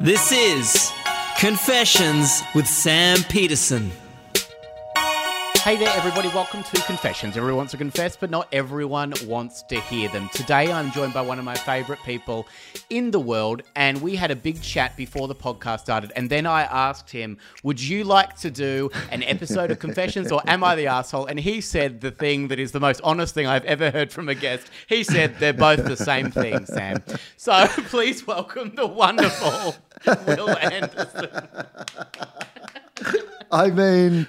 This is Confessions with Sam Petersen. Hey there, everybody. Welcome to Confessions. Everyone wants to confess, but not everyone wants to hear them. Today, I'm joined by one of my favorite people in the world, and we had a big chat before the podcast started. And then I asked him, Would you like to do an episode of Confessions or Am I the Asshole? And he said the thing that is the most honest thing I've ever heard from a guest. He said they're both the same thing, Sam. So please welcome the wonderful Wil Anderson. I mean,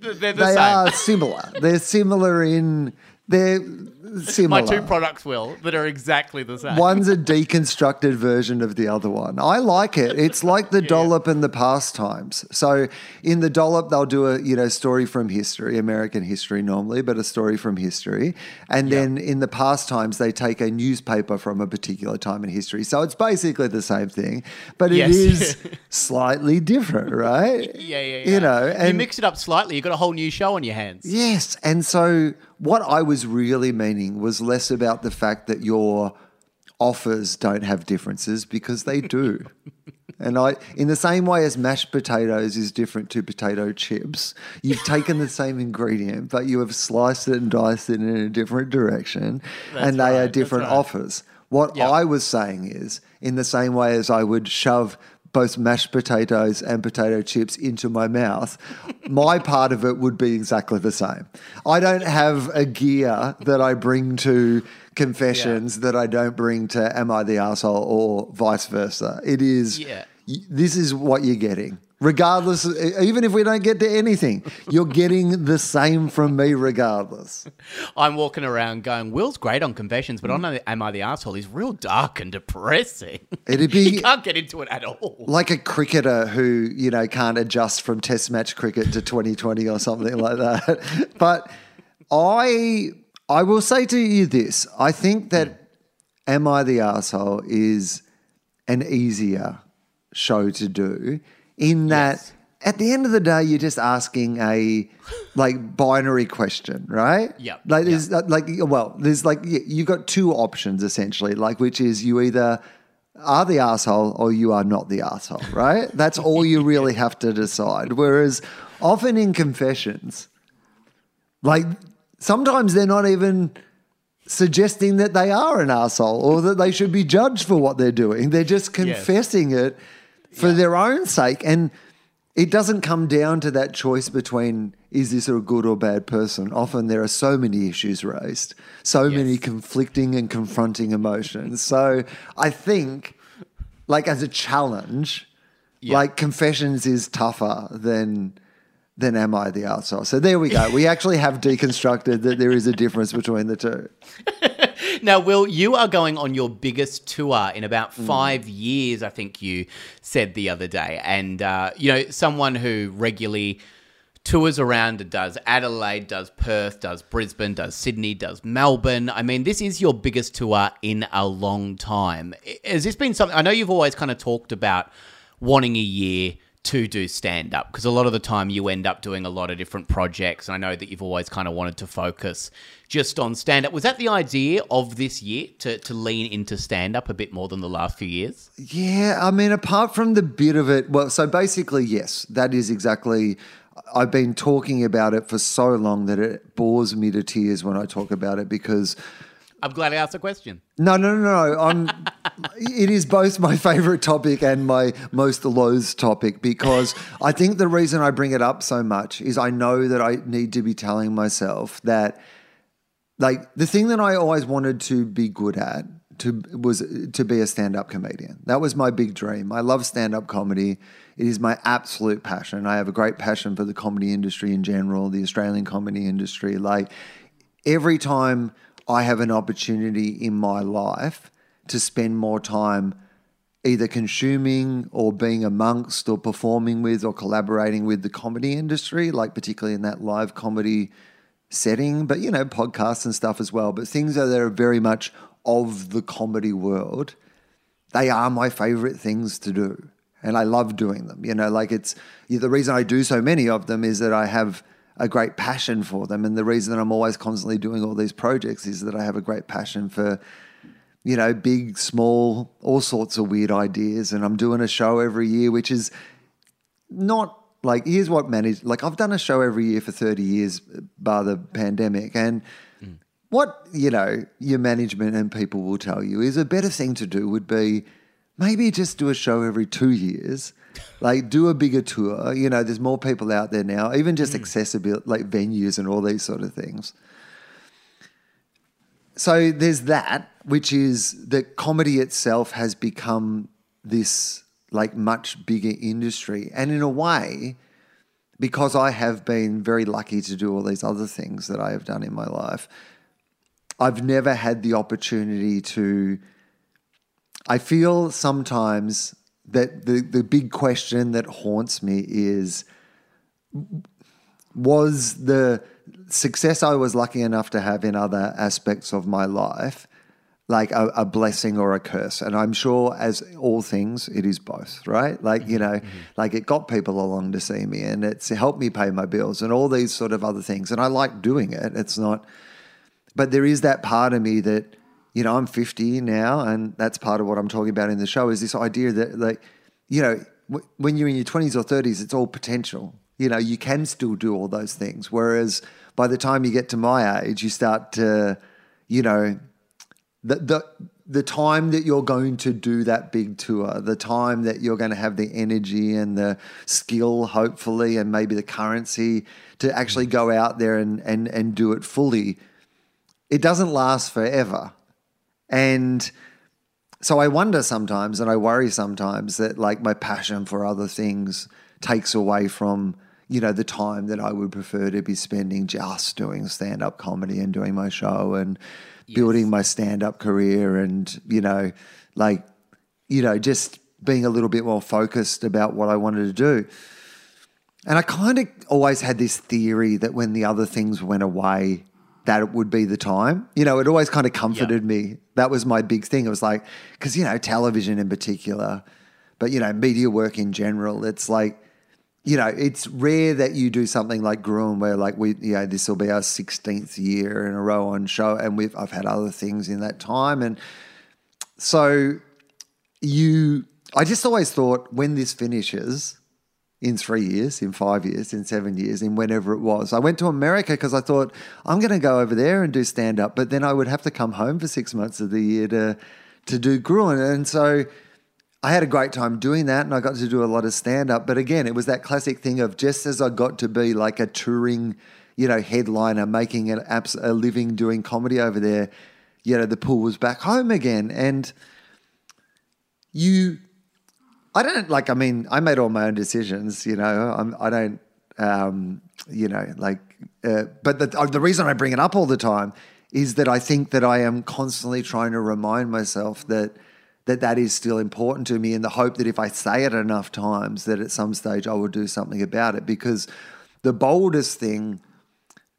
They're the they same. are similar. They're similar in they're similar. My two products, Will, that are exactly the same. One's a deconstructed version of the other one. I like it. It's like the dollop and the Past Times. So in the dollop, they'll do a you know story from history, American history normally, but a story from history. And then in the Past Times, they take a newspaper from a particular time in history. So it's basically the same thing, but it Yes. is slightly different, right? Yeah, yeah, yeah. You know, you and mix it up slightly. You've got a whole new show on your hands. Yes. And so what I was really meaning was less about the fact that your offers don't have differences because they do. and I in the same way as mashed potatoes is different to potato chips, you've taken the same ingredient, but you have sliced it and diced it in a different direction. and they right, are different right. offers. What Yep. I was saying is, in the same way as I would shove both mashed potatoes and potato chips into my mouth, my part of it would be exactly the same. I don't have a gear that I bring to confessions that I don't bring to Am I the Asshole or vice versa. It is, Yeah. this is what you're getting. Regardless, even if we don't get to anything, you're getting the same from me regardless. I'm walking around going, Will's great on confessions, but on mm. Am I the Asshole? He's real dark and depressing. It'd you be can't get into it at all. like a cricketer who you know can't adjust from test match cricket to 2020 or something like that but i i will say to you this i think that am i the asshole is an easier show to do in that Yes. at the end of the day you're just asking a like binary question right Yeah. like there's like well there's like you've got two options essentially like which is you either are the asshole or you are not the asshole, right? That's all you really have to decide. Whereas often in confessions, like sometimes they're not even suggesting that they are an asshole or that they should be judged for what they're doing. They're just confessing it for their own sake. And it doesn't come down to that choice between is this a good or bad person. Often there are so many issues raised, so many conflicting and confronting emotions. So I think, like as a challenge, like confessions is tougher than than am I the asshole. So there we go. We actually have deconstructed that there is a difference between the two. Now, Will, you are going on your biggest tour in about Mm. five years, I think you said the other day. And, uh, you know, someone who regularly tours around and does Adelaide, does Perth, does Brisbane, does Sydney, does Melbourne. I mean, this is your biggest tour in a long time. Has this been something? I know you've always kind of talked about wanting a year to do stand up because a lot of the time you end up doing a lot of different projects. And I know that you've always kind of wanted to focus just on stand up. Was that the idea of this year to, to lean into stand up a bit more than the last few years? Yeah, I mean, apart from the bit of it, well, so basically, yes, that is exactly. I've been talking about it for so long that it bores me to tears when I talk about it because I'm glad I asked the question. no, no, no, no. I'm, it is both my favorite topic and my most loathed topic because I think the reason I bring it up so much is I know that I need to be telling myself that like the thing that I always wanted to be good at to was to be a stand-up comedian. That was my big dream. I love stand-up comedy. It is my absolute passion. I have a great passion for the comedy industry in general, the Australian comedy industry. Like every time I have an opportunity in my life to spend more time either consuming or being amongst or performing with or collaborating with the comedy industry, like particularly in that live comedy setting, but you know, podcasts and stuff as well. But things that are very much of the comedy world, they are my favorite things to do. And I love doing them. You know, like it's the reason I do so many of them is that I have a great passion for them. And the reason that I'm always constantly doing all these projects is that I have a great passion for you know, big, small, all sorts of weird ideas. And I'm doing a show every year, which is not like, here's what managed, like, I've done a show every year for 30 years, by the pandemic. And what, you know, your management and people will tell you is a better thing to do would be maybe just do a show every two years. Like do a bigger tour. Uh, you know, there's more people out there now, even just mm. accessibility, like venues and all these sort of things. So there's that, which is that comedy itself has become this like much bigger industry. And in a way, because I have been very lucky to do all these other things that I have done in my life, I've never had the opportunity to. I feel sometimes that the, the big question that haunts me is was the success I was lucky enough to have in other aspects of my life like a, a blessing or a curse? And I'm sure, as all things, it is both, right? Like, you mm-hmm. know, mm-hmm. like it got people along to see me and it's helped me pay my bills and all these sort of other things. And I like doing it. It's not, but there is that part of me that, you know, I'm 50 now, and that's part of what I'm talking about in the show is this idea that, like, you know, w- when you're in your 20s or 30s, it's all potential. You know, you can still do all those things. Whereas by the time you get to my age, you start to, you know, the the the time that you're going to do that big tour, the time that you're going to have the energy and the skill, hopefully, and maybe the currency to actually go out there and and and do it fully, it doesn't last forever. And so I wonder sometimes and I worry sometimes that like my passion for other things takes away from you know the time that I would prefer to be spending just doing stand up comedy and doing my show and building my stand up career and you know like you know just being a little bit more focused about what I wanted to do. And I kind of always had this theory that when the other things went away, that it would be the time. You know, it always kind of comforted me. That was my big thing. It was like, because, you know, television in particular, but, you know, media work in general, it's like, you know, it's rare that you do something like Gruen where like we, you know, this will be our 16th year in a row on show. And we've, I've had other things in that time. And so you, I just always thought when this finishes, in three years, in five years, in seven years, in whenever it was. I went to America because I thought I'm going to go over there and do stand up, but then I would have to come home for six months of the year to to do Gruen, and so I had a great time doing that, and I got to do a lot of stand up. But again, it was that classic thing of just as I got to be like a touring, you know, headliner, making an abs- a living doing comedy over there, you know, the pool was back home again, and you I don't like. I mean, I made all my own decisions. You know, I'm, I don't. Um, you know, like. Uh, but the, uh, the reason I bring it up all the time is that I think that I am constantly trying to remind myself that that that is still important to me, in the hope that if I say it enough times, that at some stage I will do something about it. Because the boldest thing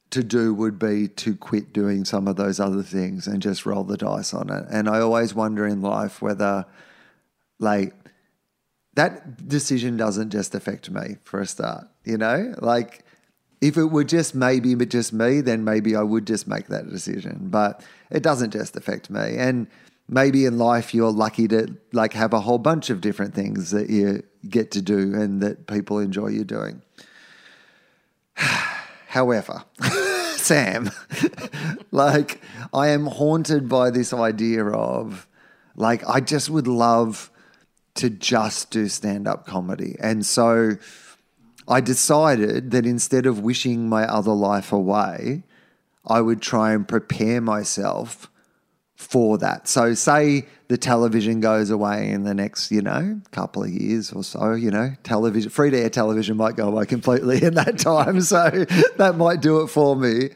to do would be to quit doing some of those other things and just roll the dice on it. And I always wonder in life whether, like that decision doesn't just affect me for a start, you know? Like if it were just maybe but just me, then maybe I would just make that decision. But it doesn't just affect me. And maybe in life you're lucky to like have a whole bunch of different things that you get to do and that people enjoy you doing. However, Sam, like I am haunted by this idea of like I just would love to just do stand up comedy. And so I decided that instead of wishing my other life away, I would try and prepare myself for that. So, say the television goes away in the next, you know, couple of years or so, you know, television, free to air television might go away completely in that time. So, that might do it for me.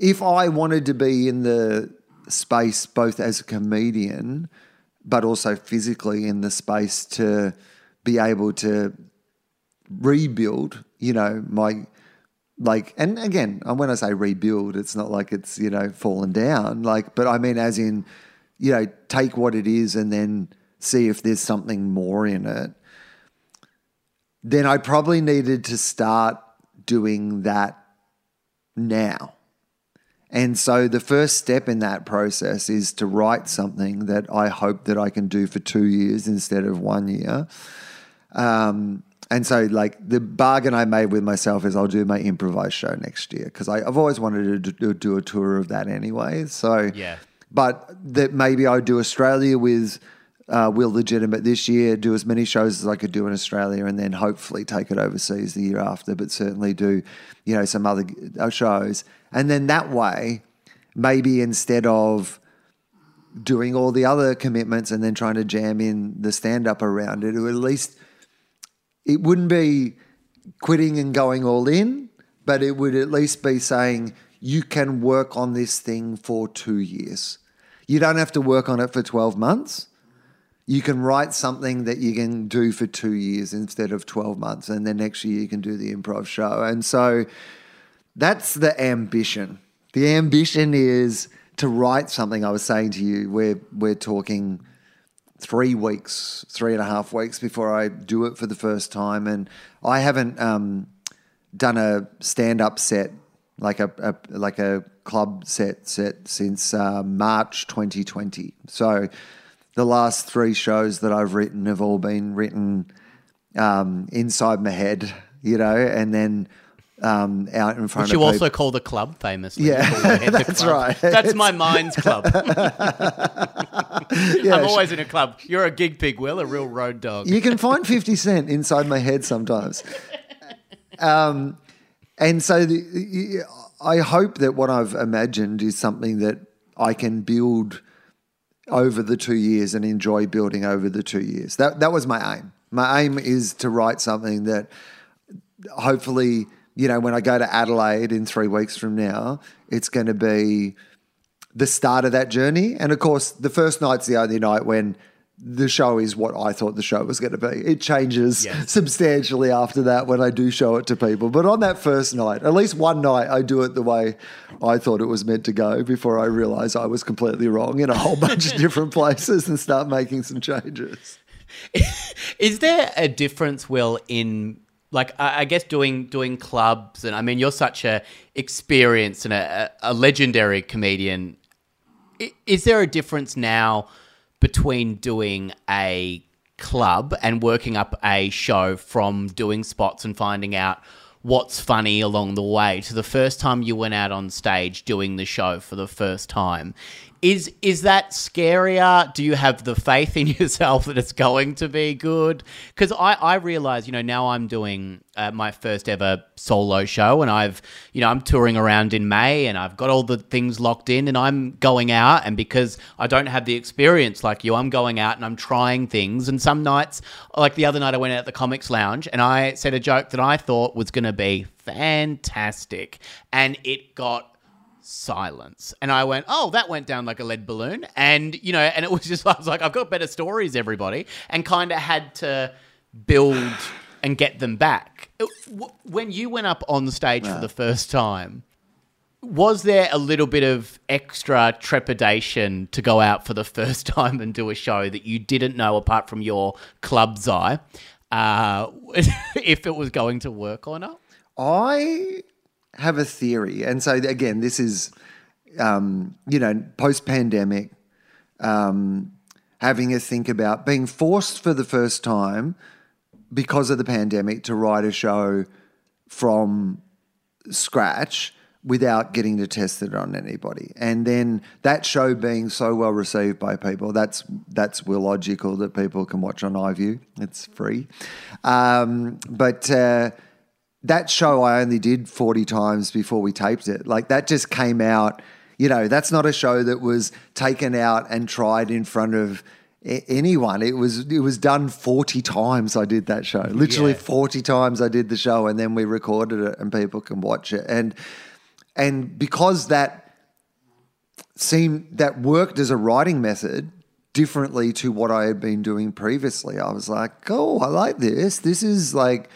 If I wanted to be in the space both as a comedian, but also physically in the space to be able to rebuild, you know, my like and again, when I say rebuild, it's not like it's, you know, fallen down. Like, but I mean as in, you know, take what it is and then see if there's something more in it. Then I probably needed to start doing that now. And so the first step in that process is to write something that I hope that I can do for two years instead of one year. Um, and so, like the bargain I made with myself is I'll do my improvised show next year because I've always wanted to do, do a tour of that anyway. So Yeah. but that maybe I do Australia with uh, Wilegitimate this year, do as many shows as I could do in Australia, and then hopefully take it overseas the year after. But certainly do, you know, some other uh, shows, and then that way, maybe instead of doing all the other commitments and then trying to jam in the stand up around it, or at least it wouldn't be quitting and going all in, but it would at least be saying you can work on this thing for two years. You don't have to work on it for 12 months. You can write something that you can do for two years instead of 12 months. And then next year you can do the improv show. And so that's the ambition. The ambition is to write something. I was saying to you, we're, we're talking three weeks, three and a half weeks before I do it for the first time. And I haven't um, done a stand up set, like a, a like a club set set since uh, March 2020. So the last three shows that I've written have all been written um, inside my head, you know, and then um, out in front Which of you people. also call the club famously. Yeah, You call the head the that's right. That's my mind's club. Yeah, I'm always in a club. You're a gig pig, Will, a real road dog. You can find 50 Cent inside my head sometimes. Um, and so the, I hope that what I've imagined is something that I can build over the two years and enjoy building over the two years. That, that was my aim. My aim is to write something that hopefully, you know, when I go to Adelaide in three weeks from now, it's going to be the start of that journey. And of course, the first night's the only night when the show is what I thought the show was going to be. It changes Yes. substantially after that when I do show it to people. But on that first night, at least one night, I do it the way I thought it was meant to go before I realize I was completely wrong in a whole bunch of different places and start making some changes. Is there a difference, Will, in like I guess doing doing clubs, and I mean you're such a experienced and a, a legendary comedian. Is there a difference now between doing a club and working up a show from doing spots and finding out what's funny along the way to the first time you went out on stage doing the show for the first time? Is is that scarier? Do you have the faith in yourself that it's going to be good? Because I, I realize, you know, now I'm doing uh, my first ever solo show and I've, you know, I'm touring around in May and I've got all the things locked in and I'm going out. And because I don't have the experience like you, I'm going out and I'm trying things. And some nights, like the other night, I went out at the Comics Lounge and I said a joke that I thought was going to be fantastic. And it got silence. And I went, oh, that went down like a lead balloon. And, you know, and it was just, I was like, I've got better stories, everybody. And kind of had to build and get them back. It- w- When you went up on stage for the first time, was there a little bit of extra trepidation to go out for the first time and do a show that you didn't know apart from your club's eye uh, if it was going to work or not? I have a theory, and so again, this is um, you know post pandemic, um, having a think about being forced for the first time because of the pandemic to write a show from scratch without getting to test it on anybody. And then that show being so well received by people, that's that's Wilogical that people can watch on iView. It's free. Um, but uh, that show I only did 40 times before we taped it. Like that just came out, you know, that's not a show that was taken out and tried in front of anyone. It was it was done 40 times I did that show. Literally Yeah. 40 times I did the show and then we recorded it and people can watch it. And and because that seemed that worked as a writing method differently to what I had been doing previously. I was like, oh, I like this. This is like,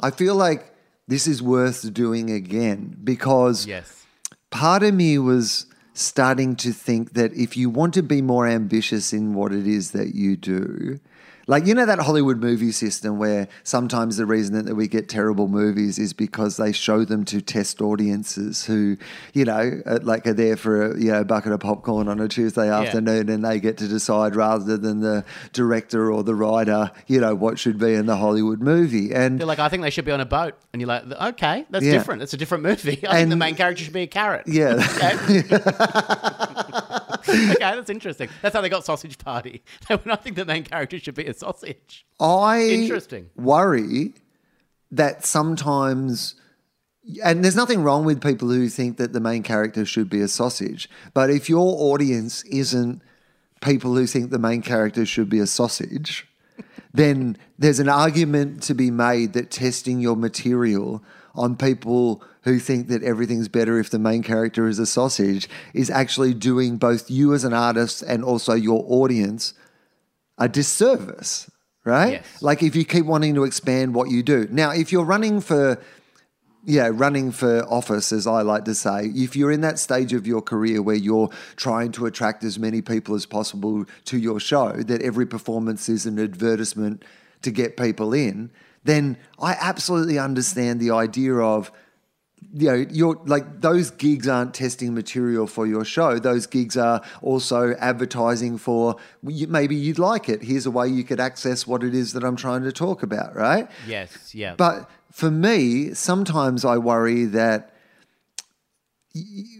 I feel like this is worth doing again because Yes. part of me was starting to think that if you want to be more ambitious in what it is that you do, Like, you know, that Hollywood movie system where sometimes the reason that we get terrible movies is because they show them to test audiences who, you know, are, like are there for a you know, bucket of popcorn on a Tuesday afternoon and they get to decide rather than the director or the writer, you know, what should be in the Hollywood movie. And You're like, I think they should be on a boat, and you're like, okay, that's Yeah. different. It's a different movie. I think the main character should be a carrot. yeah. Okay. okay, that's interesting. That's how they got Sausage Party. I think the main character should be a sausage. I Interesting. worry that sometimes, and there's nothing wrong with people who think that the main character should be a sausage, but if your audience isn't people who think the main character should be a sausage, then there's an argument to be made that testing your material on people who think that everything's better if the main character is a sausage is actually doing both you as an artist and also your audience a disservice, right? Yes. Like if you keep wanting to expand what you do. Now, if you're running for yeah, running for office, as I like to say, if you're in that stage of your career where you're trying to attract as many people as possible to your show, that every performance is an advertisement to get people in, then I absolutely understand the idea of you know, you're like those gigs aren't testing material for your show. Those gigs are also advertising for maybe you'd like it. Here's a way you could access what it is that I'm trying to talk about, right? Yes, yeah. But for me, sometimes I worry that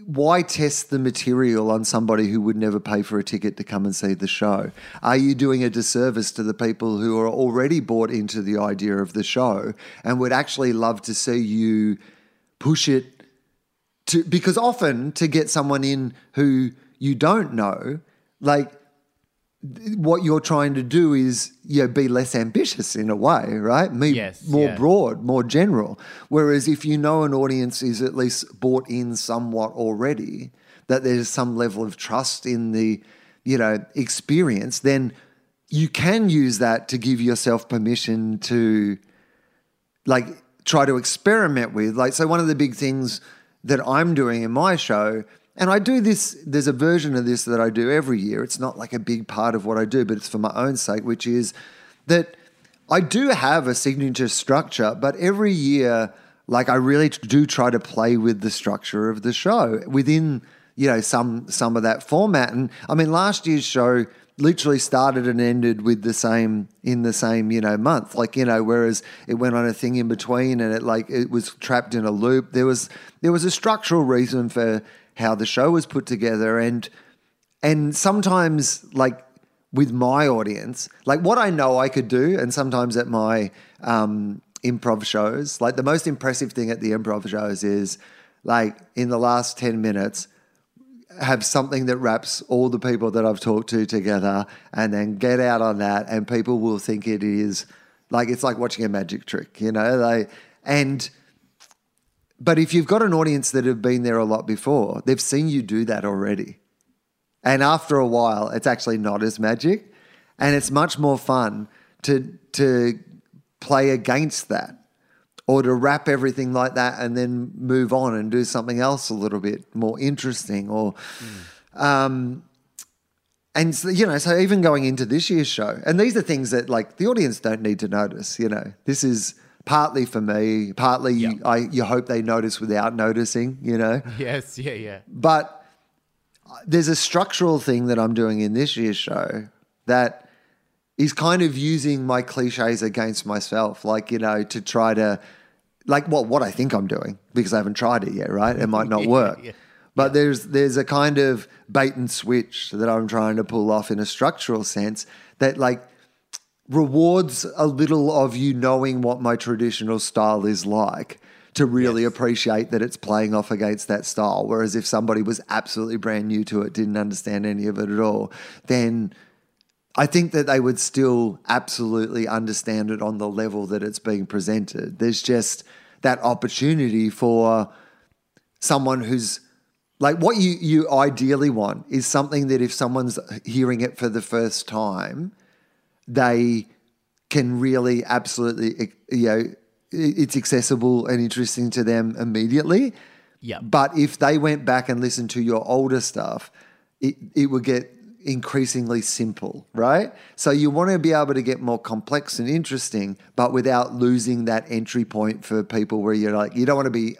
why test the material on somebody who would never pay for a ticket to come and see the show? Are you doing a disservice to the people who are already bought into the idea of the show and would actually love to see you push it to because often to get someone in who you don't know, like what you're trying to do is you know, be less ambitious in a way, right? Me Yes, more yeah. broad, more general. Whereas if you know an audience is at least bought in somewhat already, that there's some level of trust in the, you know, experience, then you can use that to give yourself permission to like try to experiment with. Like, so one of the big things that I'm doing in my show, and I do this, there's a version of this that I do every year. It's not like a big part of what I do, but it's for my own sake, which is that I do have a signature structure, but every year, like I really do try to play with the structure of the show within, you know, some some of that format. And I mean, last year's show literally started and ended with the same in the same you know month like you know whereas it went on a thing in between and it like it was trapped in a loop there was there was a structural reason for how the show was put together and and sometimes like with my audience like what i know i could do and sometimes at my um improv shows like the most impressive thing at the improv shows is like in the last 10 minutes have something that wraps all the people that I've talked to together and then get out on that and people will think it is like it's like watching a magic trick, you know? They and but if you've got an audience that have been there a lot before, they've seen you do that already. And after a while, it's actually not as magic. And it's much more fun to to play against that or to wrap everything like that and then move on and do something else a little bit more interesting or um and so, you know so even going into this year's show and these are things that like the audience don't need to notice you know. This is partly for me partly you, I you hope they notice without noticing you know yes, yeah, yeah. but uh, there's a structural thing that I'm doing in this year's show that is kind of using my cliches against myself, like, you know, to try to, like, what what I think I'm doing because I haven't tried it yet, right? It might not Yeah, work. yeah. But there's there's a kind of bait and switch that I'm trying to pull off in a structural sense that like rewards a little of you knowing what my traditional style is like to really appreciate that it's playing off against that style. Whereas if somebody was absolutely brand new to it, didn't understand any of it at all, then I think that they would still absolutely understand it on the level that it's being presented. There's just that opportunity for someone who's like what you you ideally want is something that if someone's hearing it for the first time, they can really absolutely eh, you know it's accessible and interesting to them immediately. Yeah. But if they went back and listened to your older stuff, it, it would get increasingly simple, right? So you want to be able to get more complex and interesting, but without losing that entry point for people where you're like, you don't want to be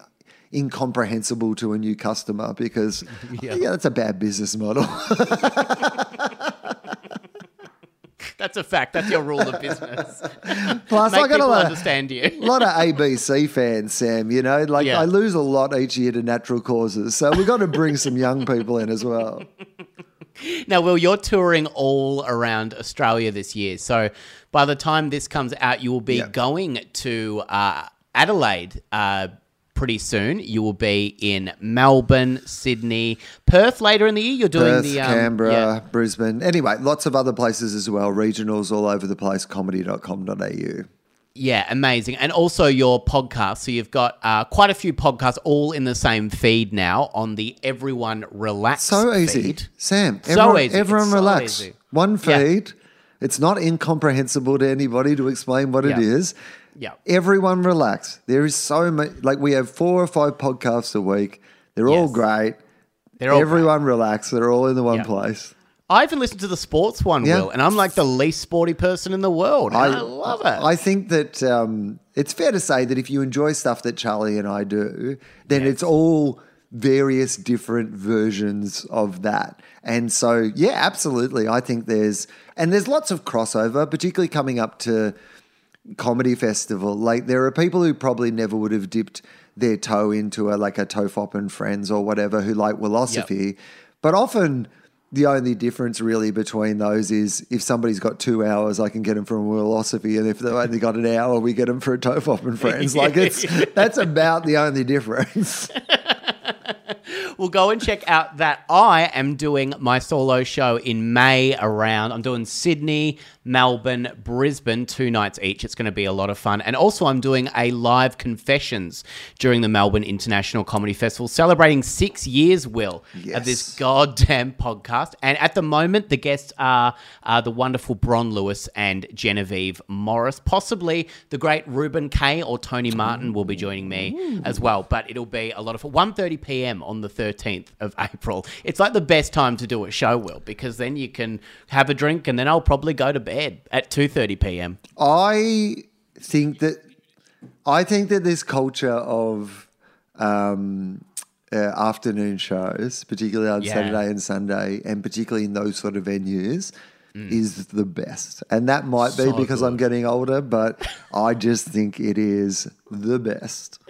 incomprehensible to a new customer because yeah, that's a bad business model. That's a fact. That's your rule of business. Plus, Make I got a lot, understand you. a lot of ABC fans, Sam. You know, like Yeah. I lose a lot each year to natural causes, so we've got to bring some young people in as well. Now, Will, you're touring all around Australia this year. So by the time this comes out, you will be Yeah. going to uh, Adelaide uh, pretty soon. You will be in Melbourne, Sydney, Perth later in the year. You're doing Perth, the um, Canberra, yeah. Brisbane. Anyway, lots of other places as well. Regionals all over the place. Comedy.com.au. Yeah, amazing. And also your podcast. So you've got uh, quite a few podcasts all in the same feed now on the Everyone Relax So easy, feed. Sam. So Everyone, easy. everyone It's so relax. easy. One Yeah. feed. It's not incomprehensible to anybody to explain what Yeah. it is. Yeah. Everyone relax. There is so much. Like we have four or five podcasts a week. They're all great. They're all Everyone relax. They're all in the one Yeah. place. I even listened to the sports one, Yeah. Will, and I'm like the least sporty person in the world. and I, love it. I think that um, it's fair to say that if you enjoy stuff that Charlie and I do, then it's all various different versions of that. And so, yeah, absolutely. I think there's, and there's lots of crossover, particularly coming up to comedy festival. Like there are people who probably never would have dipped their toe into a like a TOFOP and friends or whatever who like Wilosophy, but often the only difference really between those is if somebody's got two hours, I can get them from Wilosophy, and if they've only got an hour, we get them for a TOFOP and friends. Like it's that's about the only difference. Well, go and check out that. I am doing my solo show in May around. I'm doing Sydney, Melbourne, Brisbane, two nights each. It's going to be a lot of fun. And also, I'm doing a live confessions during the Melbourne International Comedy Festival, celebrating six years, Will, of this goddamn podcast. And at the moment, the guests are uh, the wonderful Bron Lewis and Genevieve Morris. Possibly the great Reuben Kaye or Tony Martin will be joining me as well. But it'll be a lot of 1.30 p.m. on the 13th of April. It's like the best time to do a show, Will, because then you can have a drink and then I'll probably go to bed at 2.30 p.m. I think that I think that this culture of um, uh, afternoon shows, particularly on Yeah. Saturday and Sunday, and particularly in those sort of venues, Mm. is the best. And that might be So because I'm getting older, but I just think it is the best.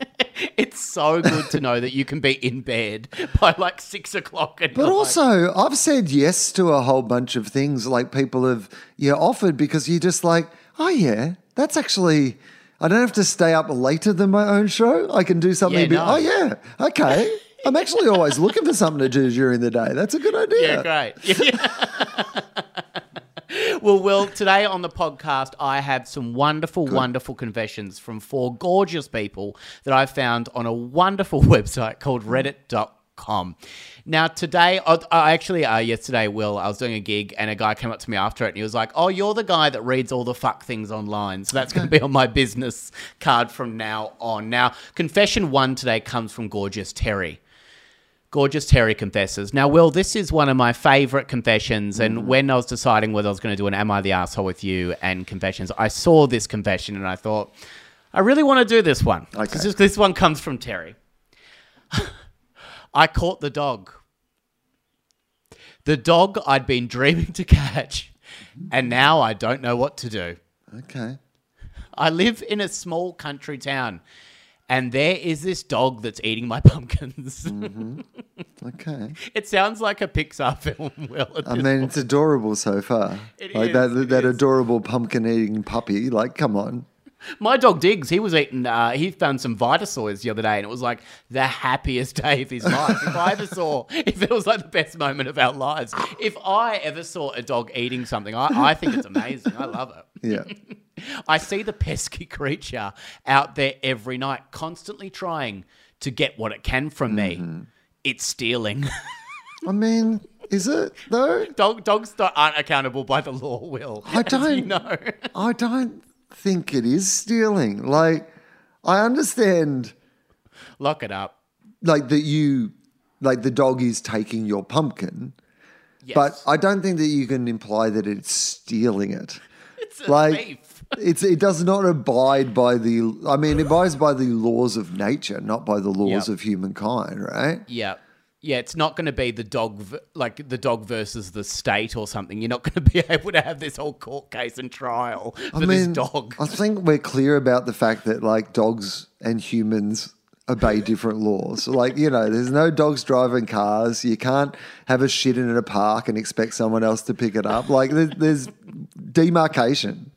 It's so good to know that you can be in bed by like 6 o'clock at But night. also, I've said yes to a whole bunch of things like people have you know, offered because you're just like, oh yeah, that's actually. I don't have to stay up later than my own show. I can do something. Yeah, a bit, no. Oh yeah, okay. I'm actually always looking for something to do during the day. That's a good idea. Yeah, great. well, Will, today on the podcast, I have some wonderful, wonderful confessions from four gorgeous people that I found on a wonderful website called reddit.com. Now, today, I I actually, uh, yesterday, Will, I was doing a gig and a guy came up to me after it and he was like, Oh, you're the guy that reads all the fuck things online. So that's going to be on my business card from now on. Now, confession one today comes from gorgeous Terry. Gorgeous Terry confesses. Now, Will, this is one of my favorite confessions. And mm. when I was deciding whether I was going to do an Am I the Asshole with you and confessions, I saw this confession and I thought, I really want to do this one. Okay. This, this one comes from Terry. I caught the dog. The dog I'd been dreaming to catch, and now I don't know what to do. Okay. I live in a small country town, and there is this dog that's eating my pumpkins. Okay. It sounds like a Pixar film, Will. at I mean, point. it's adorable so far. It like is, that that is. adorable pumpkin eating puppy. Like, come on. my dog Diggs, he was eating, uh, he found some Vitasoys the other day, and it was like the happiest day of his life. if I ever saw, if it was like the best moment of our lives, if I ever saw a dog eating something, I, I think it's amazing. I love it. Yeah. I see the pesky creature out there every night, constantly trying to get what it can from me. Mm-hmm. It's stealing. I mean, is it though? Dog, dogs don't- aren't accountable by the law, Will. I don't know. I don't think it is stealing. Like, I understand, Lock it up. like that you, like the dog is taking your pumpkin, yes. But I don't think that you can imply that it's stealing it. It's a Like thief. It's it does not abide by the I mean it abides by the laws of nature, not by the laws Yep. of humankind, right? Yeah. Yeah, it's not going to be the dog, like the dog versus the state or something. You're not going to be able to have this whole court case and trial for I this mean, dog. I think we're clear about the fact that like dogs and humans obey different laws. So, like, you know, there's no dogs driving cars. You can't have a shit in a park and expect someone else to pick it up. Like, there's, there's demarcation.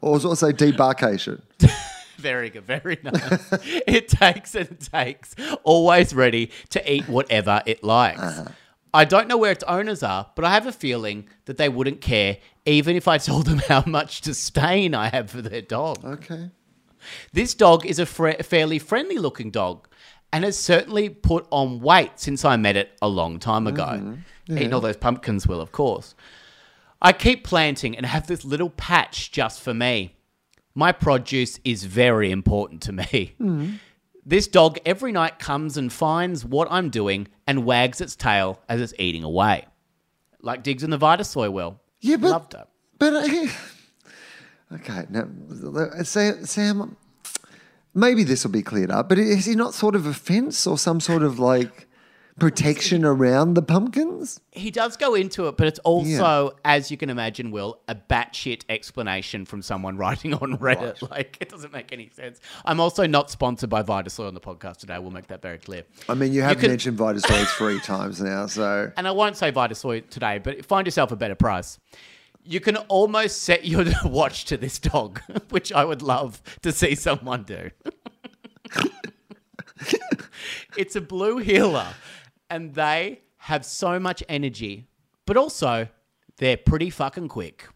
Or was also debarkation. Very good, very nice. it takes and it takes, always ready to eat whatever it likes. Uh-huh. I don't know where its owners are, but I have a feeling that they wouldn't care even if I told them how much disdain I have for their dog. Okay. This dog is a fairly friendly looking dog and has certainly put on weight since I met it a long time ago. Eating all those pumpkins will, of course. I keep planting and have this little patch just for me. My produce is very important to me. This dog every night comes and finds what I'm doing and wags its tail as it's eating away. Like Diggs in the Vitasoy well. Yeah, but Loved it. But uh, okay, now Sam, Sam, maybe this will be cleared up. But is he not sort of a fence or some sort of like protection around the pumpkins? He does go into it, but it's also, as you can imagine, Will, a batshit explanation from someone writing on Reddit. Like, it doesn't make any sense. I'm also not sponsored by Vitasoy on the podcast today. We'll make that very clear. I mean, you have could- mentioned Vitasoy three times now, so And I won't say Vitasoy today, but find yourself a better price. You can almost set your watch to this dog, which I would love to see someone do. it's a blue heeler, and they have so much energy, but also they're pretty fucking quick.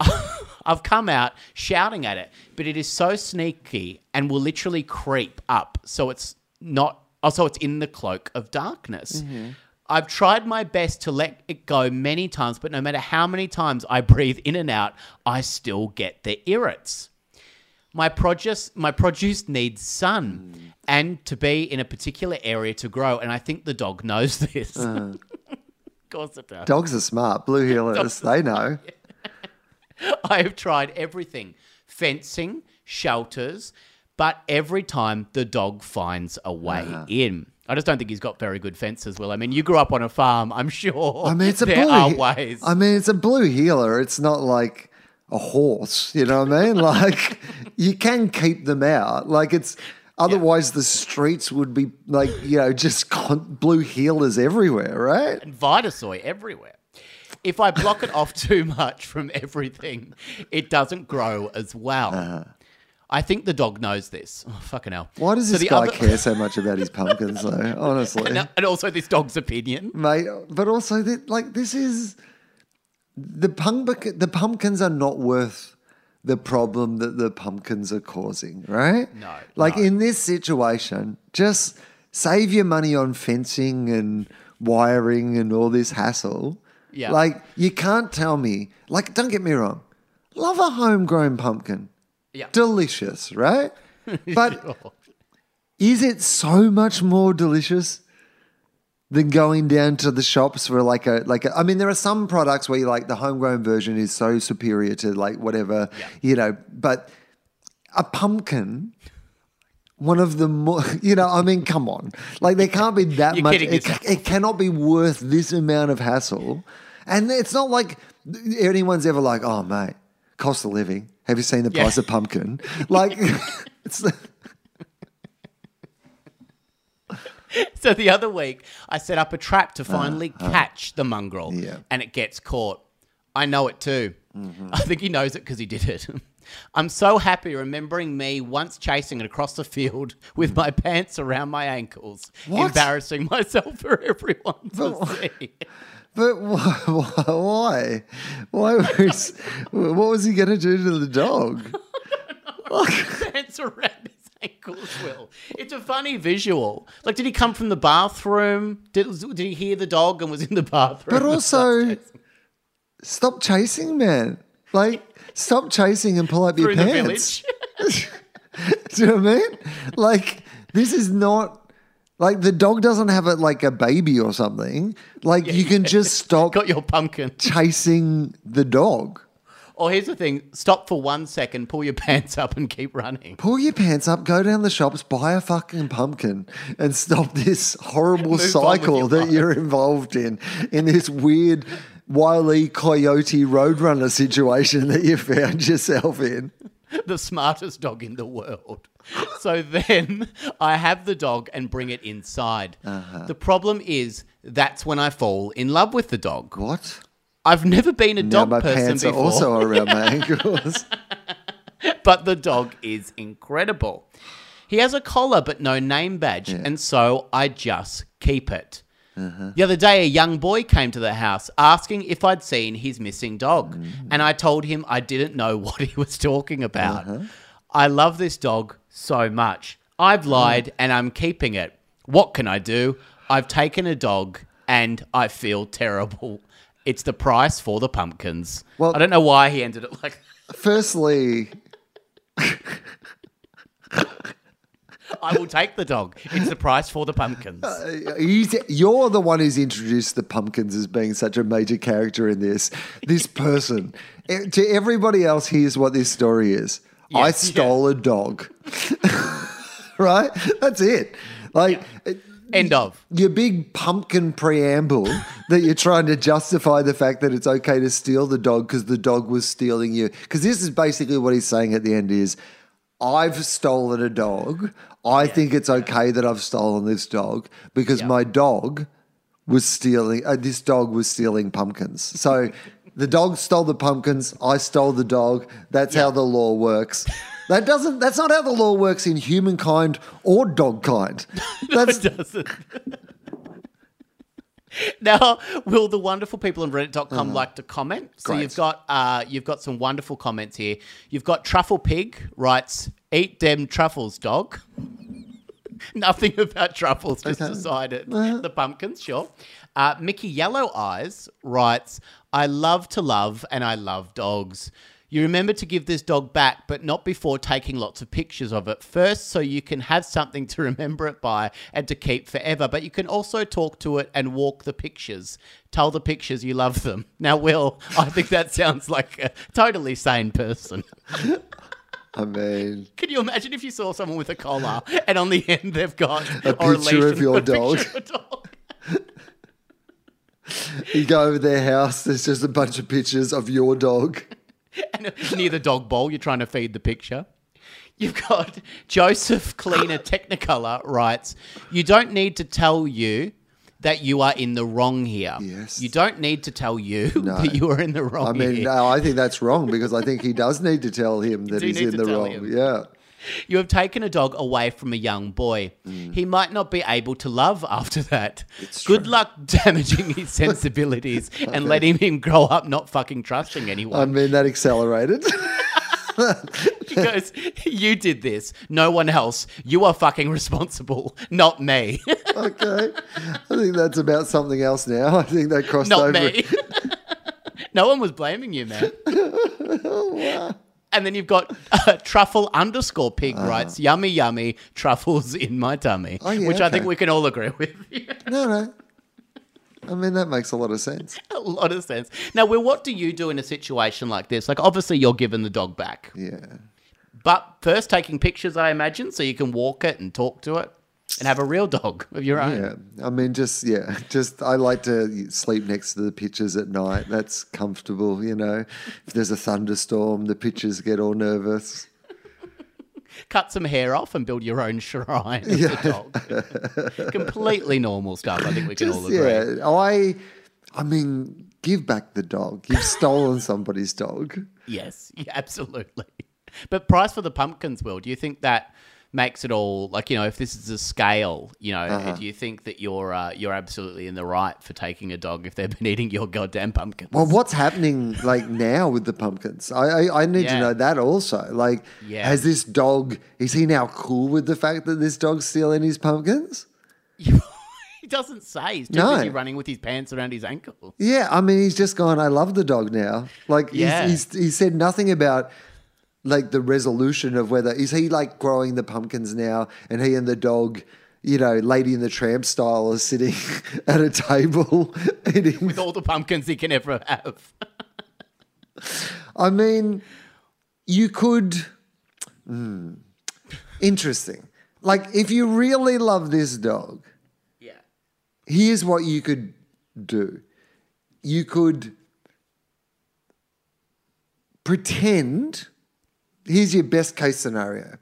I've come out shouting at it, but it is so sneaky and will literally creep up. So it's not, oh, also, it's in the cloak of darkness. Mm-hmm. I've tried my best to let it go many times, but no matter how many times I breathe in and out, I still get the irrits. My produce, my produce needs sun and to be in a particular area to grow, and I think the dog knows this. of course it does. dogs are smart. Blue heelers, they know. I have tried everything fencing, shelters, but every time the dog finds a way Uh-huh. in. I just don't think he's got very good fences, Will. I mean, you grew up on a farm, I'm sure. I mean, it's a there blue. are ways. I mean, it's a blue heeler. It's not like a horse. You know what I mean? Like you can keep them out. Like it's otherwise the streets would be like you know just con- blue heelers everywhere, right? and Vitasoy everywhere. If I block it off too much from everything, it doesn't grow as well. Uh-huh. I think the dog knows this. Oh, fucking hell. Why does So this guy other- care so much about his pumpkins, though? Honestly, And, and also this dog's opinion. mate. But also, that, like this is the pumpkin. The pumpkins are not worth the problem that the pumpkins are causing, right? No, Like no. in this situation, just save your money on fencing and wiring and all this hassle. Yeah. Like you can't tell me. Like, don't get me wrong. Love a homegrown pumpkin. Yeah. Delicious, right? But is it so much more delicious than going down to the shops for like a like a, I mean there are some products where you like the homegrown version is so superior to like whatever you know but a pumpkin one of the more you know I mean come on. Like there can't be that You're much it, it cannot be worth this amount of hassle. And it's not like anyone's ever like oh mate cost of living. Have you seen the Yeah. price of pumpkin? Like it's So the other week, I set up a trap to finally catch the mongrel, Uh, Yeah. and it gets caught. I know it too. Mm-hmm. I think he knows it because he did it. I'm so happy remembering me once chasing it across the field with my pants around my ankles, What? embarrassing myself for everyone to But- see. But wh- why? Why was what was he going to do to the dog? pants around his ankles, Will. It's a funny visual. Like, did he come from the bathroom? Did, did he hear the dog and was in the bathroom? But also, stop chasing, man. Like, stop chasing and pull up through your the pants. village. Do you know what I mean? Like, this is not Like the dog doesn't have it like a baby or something. Like you can just stop Got your pumpkin. chasing the dog. Or here's the thing: stop for one second, pull your pants up, and keep running. Pull your pants up, go down the shops, buy a fucking pumpkin, and stop this horrible Move cycle your that life. you're involved in, in this weird wily Coyote Roadrunner situation that you found yourself in. the smartest dog in the world. So then I have the dog and bring it inside. Uh-huh. The problem is that's when I fall in love with the dog. What? I've never been a Now dog my person pants before, are also around my ankles. but the dog is incredible. He has a collar but no name badge, and so I just keep it. Uh-huh. The other day, a young boy came to the house asking if I'd seen his missing dog, Mm. and I told him I didn't know what he was talking about. Uh-huh. I love this dog so much. I've Mm. lied and I'm keeping it. What can I do? I've taken a dog and I feel terrible. It's the price for the pumpkins. Well- I don't know why he ended it like Firstly, I will take the dog. It's the price for the pumpkins. he's, you're the one who's introduced the pumpkins as being such a major character in this. This person. To everybody else, here's what this story is I stole a dog. right? That's it. Like, eh, End of. your big pumpkin preamble that you're trying to justify the fact that it's okay to steal the dog because the dog was stealing you. Because this is basically what he's saying at the end is, I've stolen a dog. I think it's okay that I've stolen this dog because Yeah. my dog was stealing. Uh, this dog was stealing pumpkins. So the dog stole the pumpkins. I stole the dog. That's how the law works. That doesn't. That's not how the law works in humankind or dog kind. That's doesn't. now, will the wonderful people on Reddit.com like to comment? So Uh-huh. Great. you've got uh, you've got some wonderful comments here. You've got Truffle Pig writes, "Eat them truffles, dog." Nothing about truffles, just Okay. decided Uh-huh. the pumpkins. Sure. Uh, Mickey Yellow Eyes writes, "I love to love and I love dogs." You remember to give this dog back, but not before taking lots of pictures of it first, so you can have something to remember it by and to keep forever. But you can also talk to it and walk the pictures. Tell the pictures you love them. Now, Wil, I think that sounds like a totally sane person. I mean, Can you imagine if you saw someone with a collar and on the end they've got A picture of your a picture of dog. you go over their house. There's just a bunch of pictures of your dog. and near the dog bowl, you're trying to feed the picture. You've got Joseph Cleaner Technicolor writes, You don't need to tell you that you are in the wrong here. Yes. You don't need to tell you No. that you are in the wrong I mean, here. no, I think that's wrong because I think he does need to tell him that he's in the wrong. him. Yeah. You have taken a dog away from a young boy. Mm. He might not be able to love after that. Good luck damaging his sensibilities and letting him grow up not fucking trusting anyone. I mean, that accelerated. He goes, You did this. No one else. You are fucking responsible, not me. okay. I think that's about something else now. I think that crossed not over. me. no one was blaming you, man. And then you've got uh, truffle underscore pig writes, yummy, yummy, truffles in my tummy. Oh, yeah, which I think we can all agree with. No, no. I mean, that makes a lot of sense. a lot of sense. Now, Wil, what do you do in a situation like this? Like, obviously, you're giving the dog back. Yeah. But first, taking pictures, I imagine, so you can walk it and talk to it and have a real dog of your own. Yeah. I mean, just, yeah, just, I like to sleep next to the pictures at night. That's comfortable, you know. If there's a thunderstorm, the pictures get all nervous. Cut some hair off and build your own shrine of the dog. Completely normal stuff. I think we can all agree. yeah. I, I mean, give back the dog. You've stolen somebody's dog. Yes, yeah, absolutely. But price for the pumpkins, Wil, do you think that makes it all like you know if this is a scale you know Uh-huh. do you think that you're uh, you're absolutely in the right for taking a dog if they've been eating your goddamn pumpkins Well, what's happening like now with the pumpkins? I I, I need Yeah. to know that also. Like, Yeah. has this dog? Is he now cool with the fact that this dog's stealing his pumpkins? he doesn't say he's too No. busy running with his pants around his ankles Yeah, I mean, he's just gone. I love the dog now. Like, Yeah. he's, he's he said nothing about like the resolution of whether is he like growing the pumpkins now, and he and the dog you know, Lady in the Tramp style is sitting at a table eating. With all the pumpkins he can ever have. I mean, you could. Hmm. interesting. Like, if you really love this dog, Yeah. here's what you could do you could pretend. Here's your best case scenario.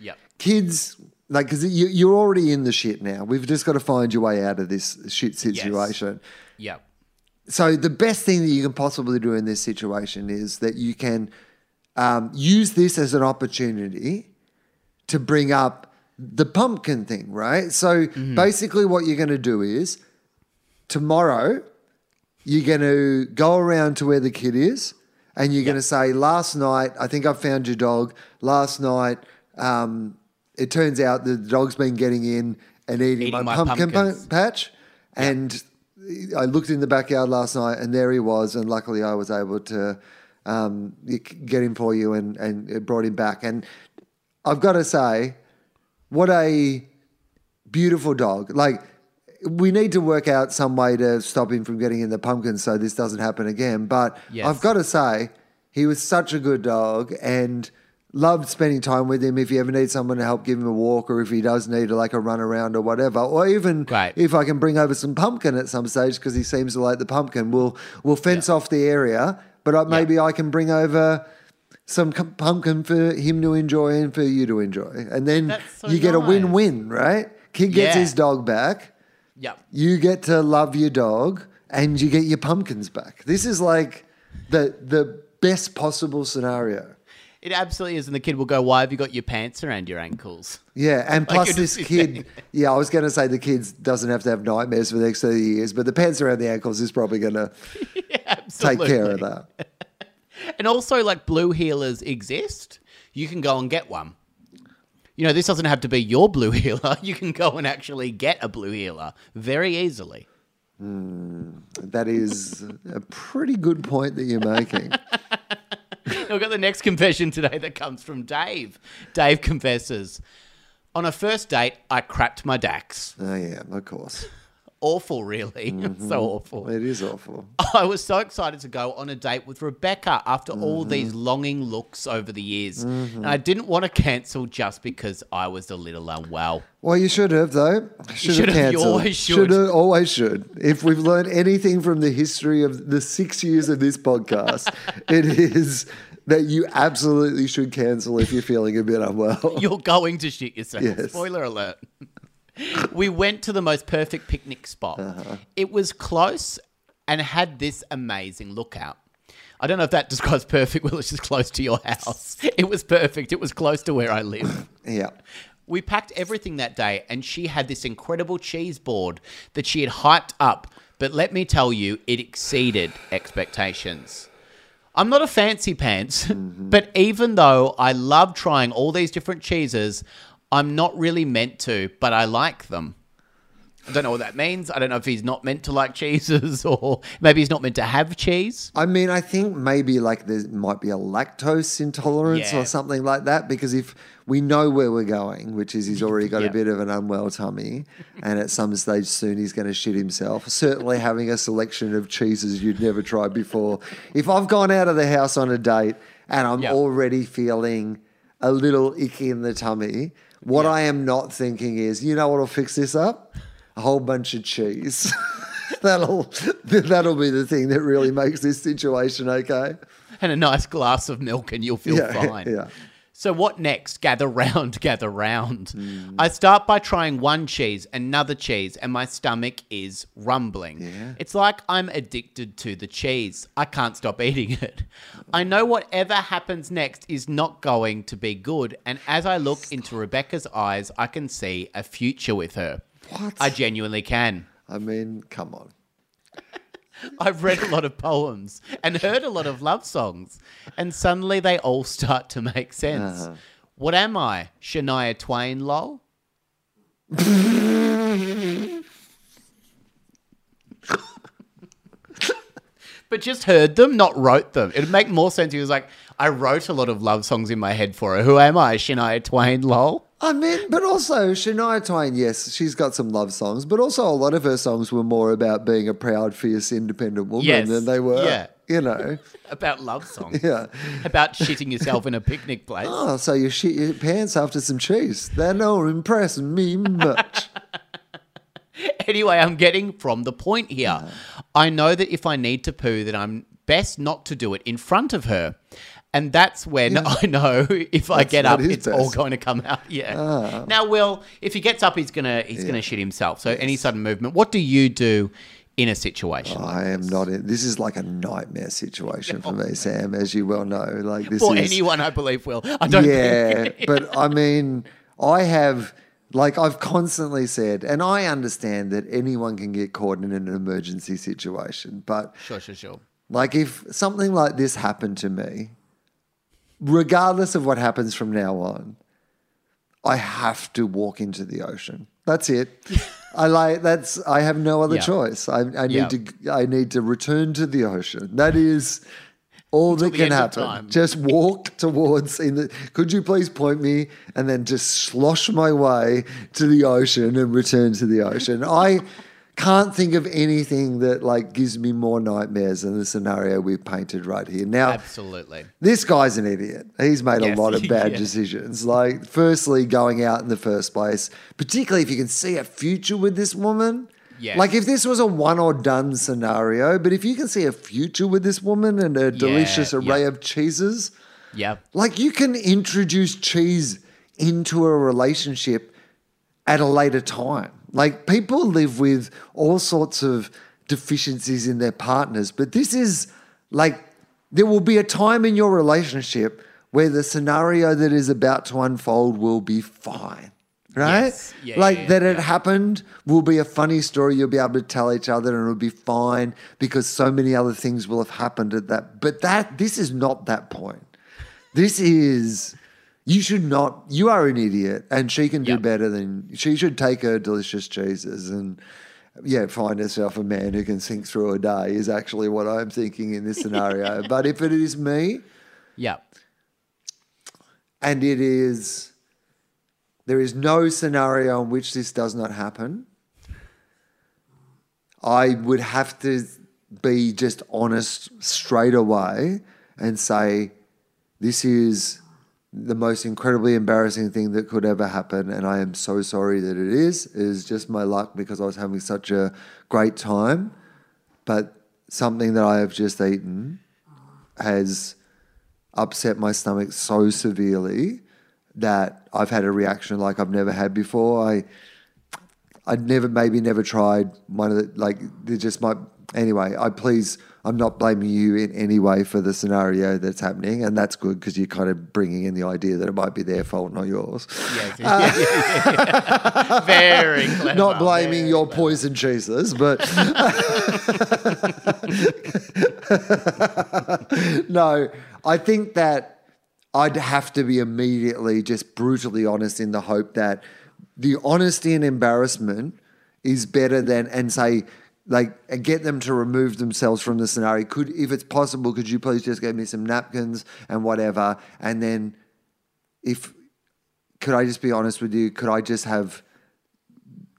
Yep. Kids, like, because you, you're already in the shit now. We've just got to find your way out of this shit situation. Yep. So, the best thing that you can possibly do in this situation is that you can um, use this as an opportunity to bring up the pumpkin thing, right? So, basically, what you're going to do is tomorrow, you're going to go around to where the kid is and you're going to say, Last night, I think I found your dog. Last night, um, it turns out the dog's been getting in and eating, Eating my, pumpkin pa- pumpkins." patch. And I looked in the backyard last night and there he was. And luckily, I was able to um, get him for you and, and it brought him back. And I've got to say, what a beautiful dog. Like, we need to work out some way to stop him from getting in the pumpkin so this doesn't happen again. But Yes. I've got to say, he was such a good dog and loved spending time with him. If you ever need someone to help give him a walk or if he does need like a run around or whatever, or even Great. if I can bring over some pumpkin at some stage because he seems to like the pumpkin, we'll, we'll fence off the area. But I, maybe I can bring over some pumpkin for him to enjoy and for you to enjoy. And then so you get a win win, right? Kid gets Yeah. his dog back. Yep. You get to love your dog and you get your pumpkins back. This is like the the best possible scenario. It absolutely is. And the kid will go, Why have you got your pants around your ankles? Yeah, and Like plus this kid, yeah, I was going to say the kid doesn't have to have nightmares for the next 30 years, but the pants around the ankles is probably going to take care of that. And also, like blue heelers exist. You can go and get one. You know, this doesn't have to be your blue heeler. You can go and actually get a blue heeler very easily. Hmm. That is a pretty good point that you're making. We've got the next confession today that comes from Dave. Dave confesses On a first date, I crapped my daks. oh, yeah, of course. Awful, really. so awful. It is awful. I was so excited to go on a date with Rebecca after all Mm-hmm. these longing looks over the years. And I didn't want to cancel just because I was a little unwell. Well, you should have, though. Should should have have. You cancelled. always should. have, always should. If we've learned anything from the history of the six years of this podcast, it is that you absolutely should cancel if you're feeling a bit unwell. You're going to shit yourself. Yes. Spoiler alert. We went to the most perfect picnic spot. Uh-huh. It was close and had this amazing lookout. I don't know if that describes perfect, well, it's just close to your house. It was perfect. It was close to where I live. Yeah. We packed everything that day, and she had this incredible cheese board that she had hyped up. But let me tell you, it exceeded expectations. I'm not a fancy pants, but even though I love trying all these different cheeses, I'm not really meant to, but I like them. I don't know what that means. I don't know if he's not meant to like cheeses or maybe he's not meant to have cheese. I mean, I think maybe like there might be a lactose intolerance Yeah. or something like that because if we know where we're going, which is he's already got Yeah. a bit of an unwell tummy and at some stage soon he's going to shit himself, certainly having a selection of cheeses you'd never tried before. If I've gone out of the house on a date and I'm Yeah. already feeling a little icky in the tummy, what Yeah. I am not thinking is, you know what'll fix this up? A whole bunch of cheese. that'll that'll be the thing that really makes this situation okay. And a nice glass of milk, and you'll feel Yeah, fine. yeah. So, what next? Gather round, gather round. Hmm. I start by trying one cheese, another cheese, and my stomach is rumbling. Yeah. It's like I'm addicted to the cheese. I can't stop eating it. I know whatever happens next is not going to be good. And as I look into Rebecca's eyes, I can see a future with her. What? I genuinely can. I mean, come on. I've read a lot of poems and heard a lot of love songs, and suddenly they all start to make sense. Uh-huh. What am I? Shania Twain, lol? but just heard them, not wrote them. It'd make more sense. He was like, I wrote a lot of love songs in my head for her. Who am I? Shania Twain, lol? I mean, but also Shania Twain, yes, she's got some love songs, but also a lot of her songs were more about being a proud, fierce, independent woman Yes, than they were, yeah. you know. About love songs. Yeah. About shitting yourself in a picnic place. Oh, so you shit your pants after some cheese. That don't impress me much. Anyway, I'm getting from the point here. I know that if I need to poo, that I'm best not to do it in front of her. And that's when I know if I get up, it's all going to come out. Yeah. Ah. Now, Wil, if he gets up, he's gonna he's gonna shit himself. So any sudden movement, what do you do in a situation? I am not in. This is like a nightmare situation for me, Sam, as you well know. Like this For is anyone, I believe, Wil. I don't yeah, think. but I mean, I have like I've constantly said, and I understand that anyone can get caught in an emergency situation, but Sure, sure, sure. like if something like this happened to me, regardless of what happens from now on, I have to walk into the ocean. That's it. I like that's I have no other Yeah. choice. I, I need Yeah. to I need to return to the ocean. That is all that can happen. Just walk towards in the could you please point me and then just slosh my way to the ocean and return to the ocean. I can't think of anything that like gives me more nightmares than the scenario we've painted right here. Now Absolutely. this guy's an idiot. He's made Yes, a lot of bad yeah. decisions. Like, firstly, going out in the first place, particularly if you can see a future with this woman. Yes. Like, if this was a one or done scenario, but if you can see a future with this woman and a delicious yeah. array of cheeses, Yeah. like, you can introduce cheese into a relationship at a later time. Like people live with all sorts of deficiencies in their partners, but this is like there will be a time in your relationship where the scenario that is about to unfold will be fine. Right? Yes. Yeah, like yeah, that it happened will be a funny story you'll be able to tell each other and it'll be fine because so many other things will have happened at that. But that this is not that point. This is you should not you are an idiot and she can do Yep. better than she should take her delicious cheeses and yeah, find herself a man who can sink through a day is actually what I'm thinking in this scenario. but if it is me Yeah. and it is there is no scenario in which this does not happen, I would have to be just honest straight away and say, this is the most incredibly embarrassing thing that could ever happen. And I am so sorry that it is. It is just my luck because I was having such a great time. But something that I have just eaten has upset my stomach so severely that I've had a reaction like I've never had before. I I'd never maybe never tried one of the like there just might anyway, I please I'm not blaming you in any way for the scenario that's happening, and that's good because you're kind of bringing in the idea that it might be their fault, not yours. Yes. Yeah, yeah, yeah, yeah. Very clever. Not blaming very your clever. poison cheeses, but no, I think that I'd have to be immediately just brutally honest in the hope that the honesty and embarrassment is better than and say like and get them to remove themselves from the scenario. Could if it's possible, could you please just get me some napkins and whatever, and then if could I just be honest with you? Could I just have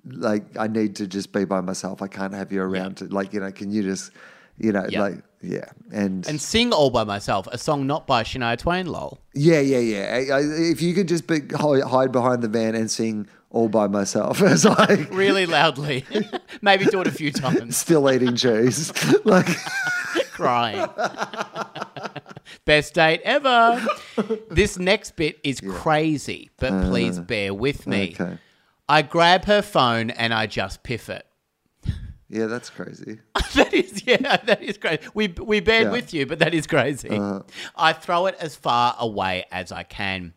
like I need to just be by myself. I can't have you around to like you know. Can you just you know Yeah. like yeah and, And sing all by myself, a song not by Shania Twain, lol. yeah yeah yeah. I, I, if you could just be, hide behind the van and sing all by myself, it's like Really loudly. Maybe do it a few times, still eating cheese. like crying. Best date ever. This next bit is crazy, but please bear with me. Uh, okay. I grab her phone and I just piff it. yeah, that's crazy. that is, yeah, that is crazy. We we bear Yeah. with you, but that is crazy. Uh-huh. I throw it as far away as I can.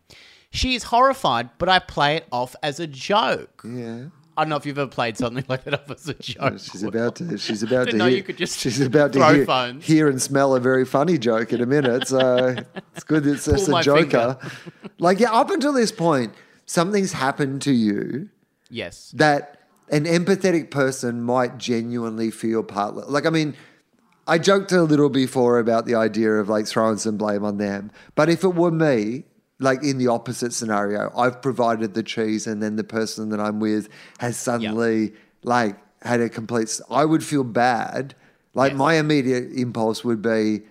She is horrified, but I play it off as a joke. Yeah. I don't know if you've ever played something like that off as a joke. She's about to. She's about to. know hear, you could just she's about to hear, hear and smell a very funny joke in a minute. So it's good. It's Pull a joker. like yeah, up until this point, something's happened to you Yes. that an empathetic person might genuinely feel part. Like I mean, I joked a little before about the idea of like throwing some blame on them, but if it were me, like in the opposite scenario, I've provided the cheese, and then the person that I'm with has suddenly like had a complete. I would feel bad. Like Yes. my immediate impulse would be,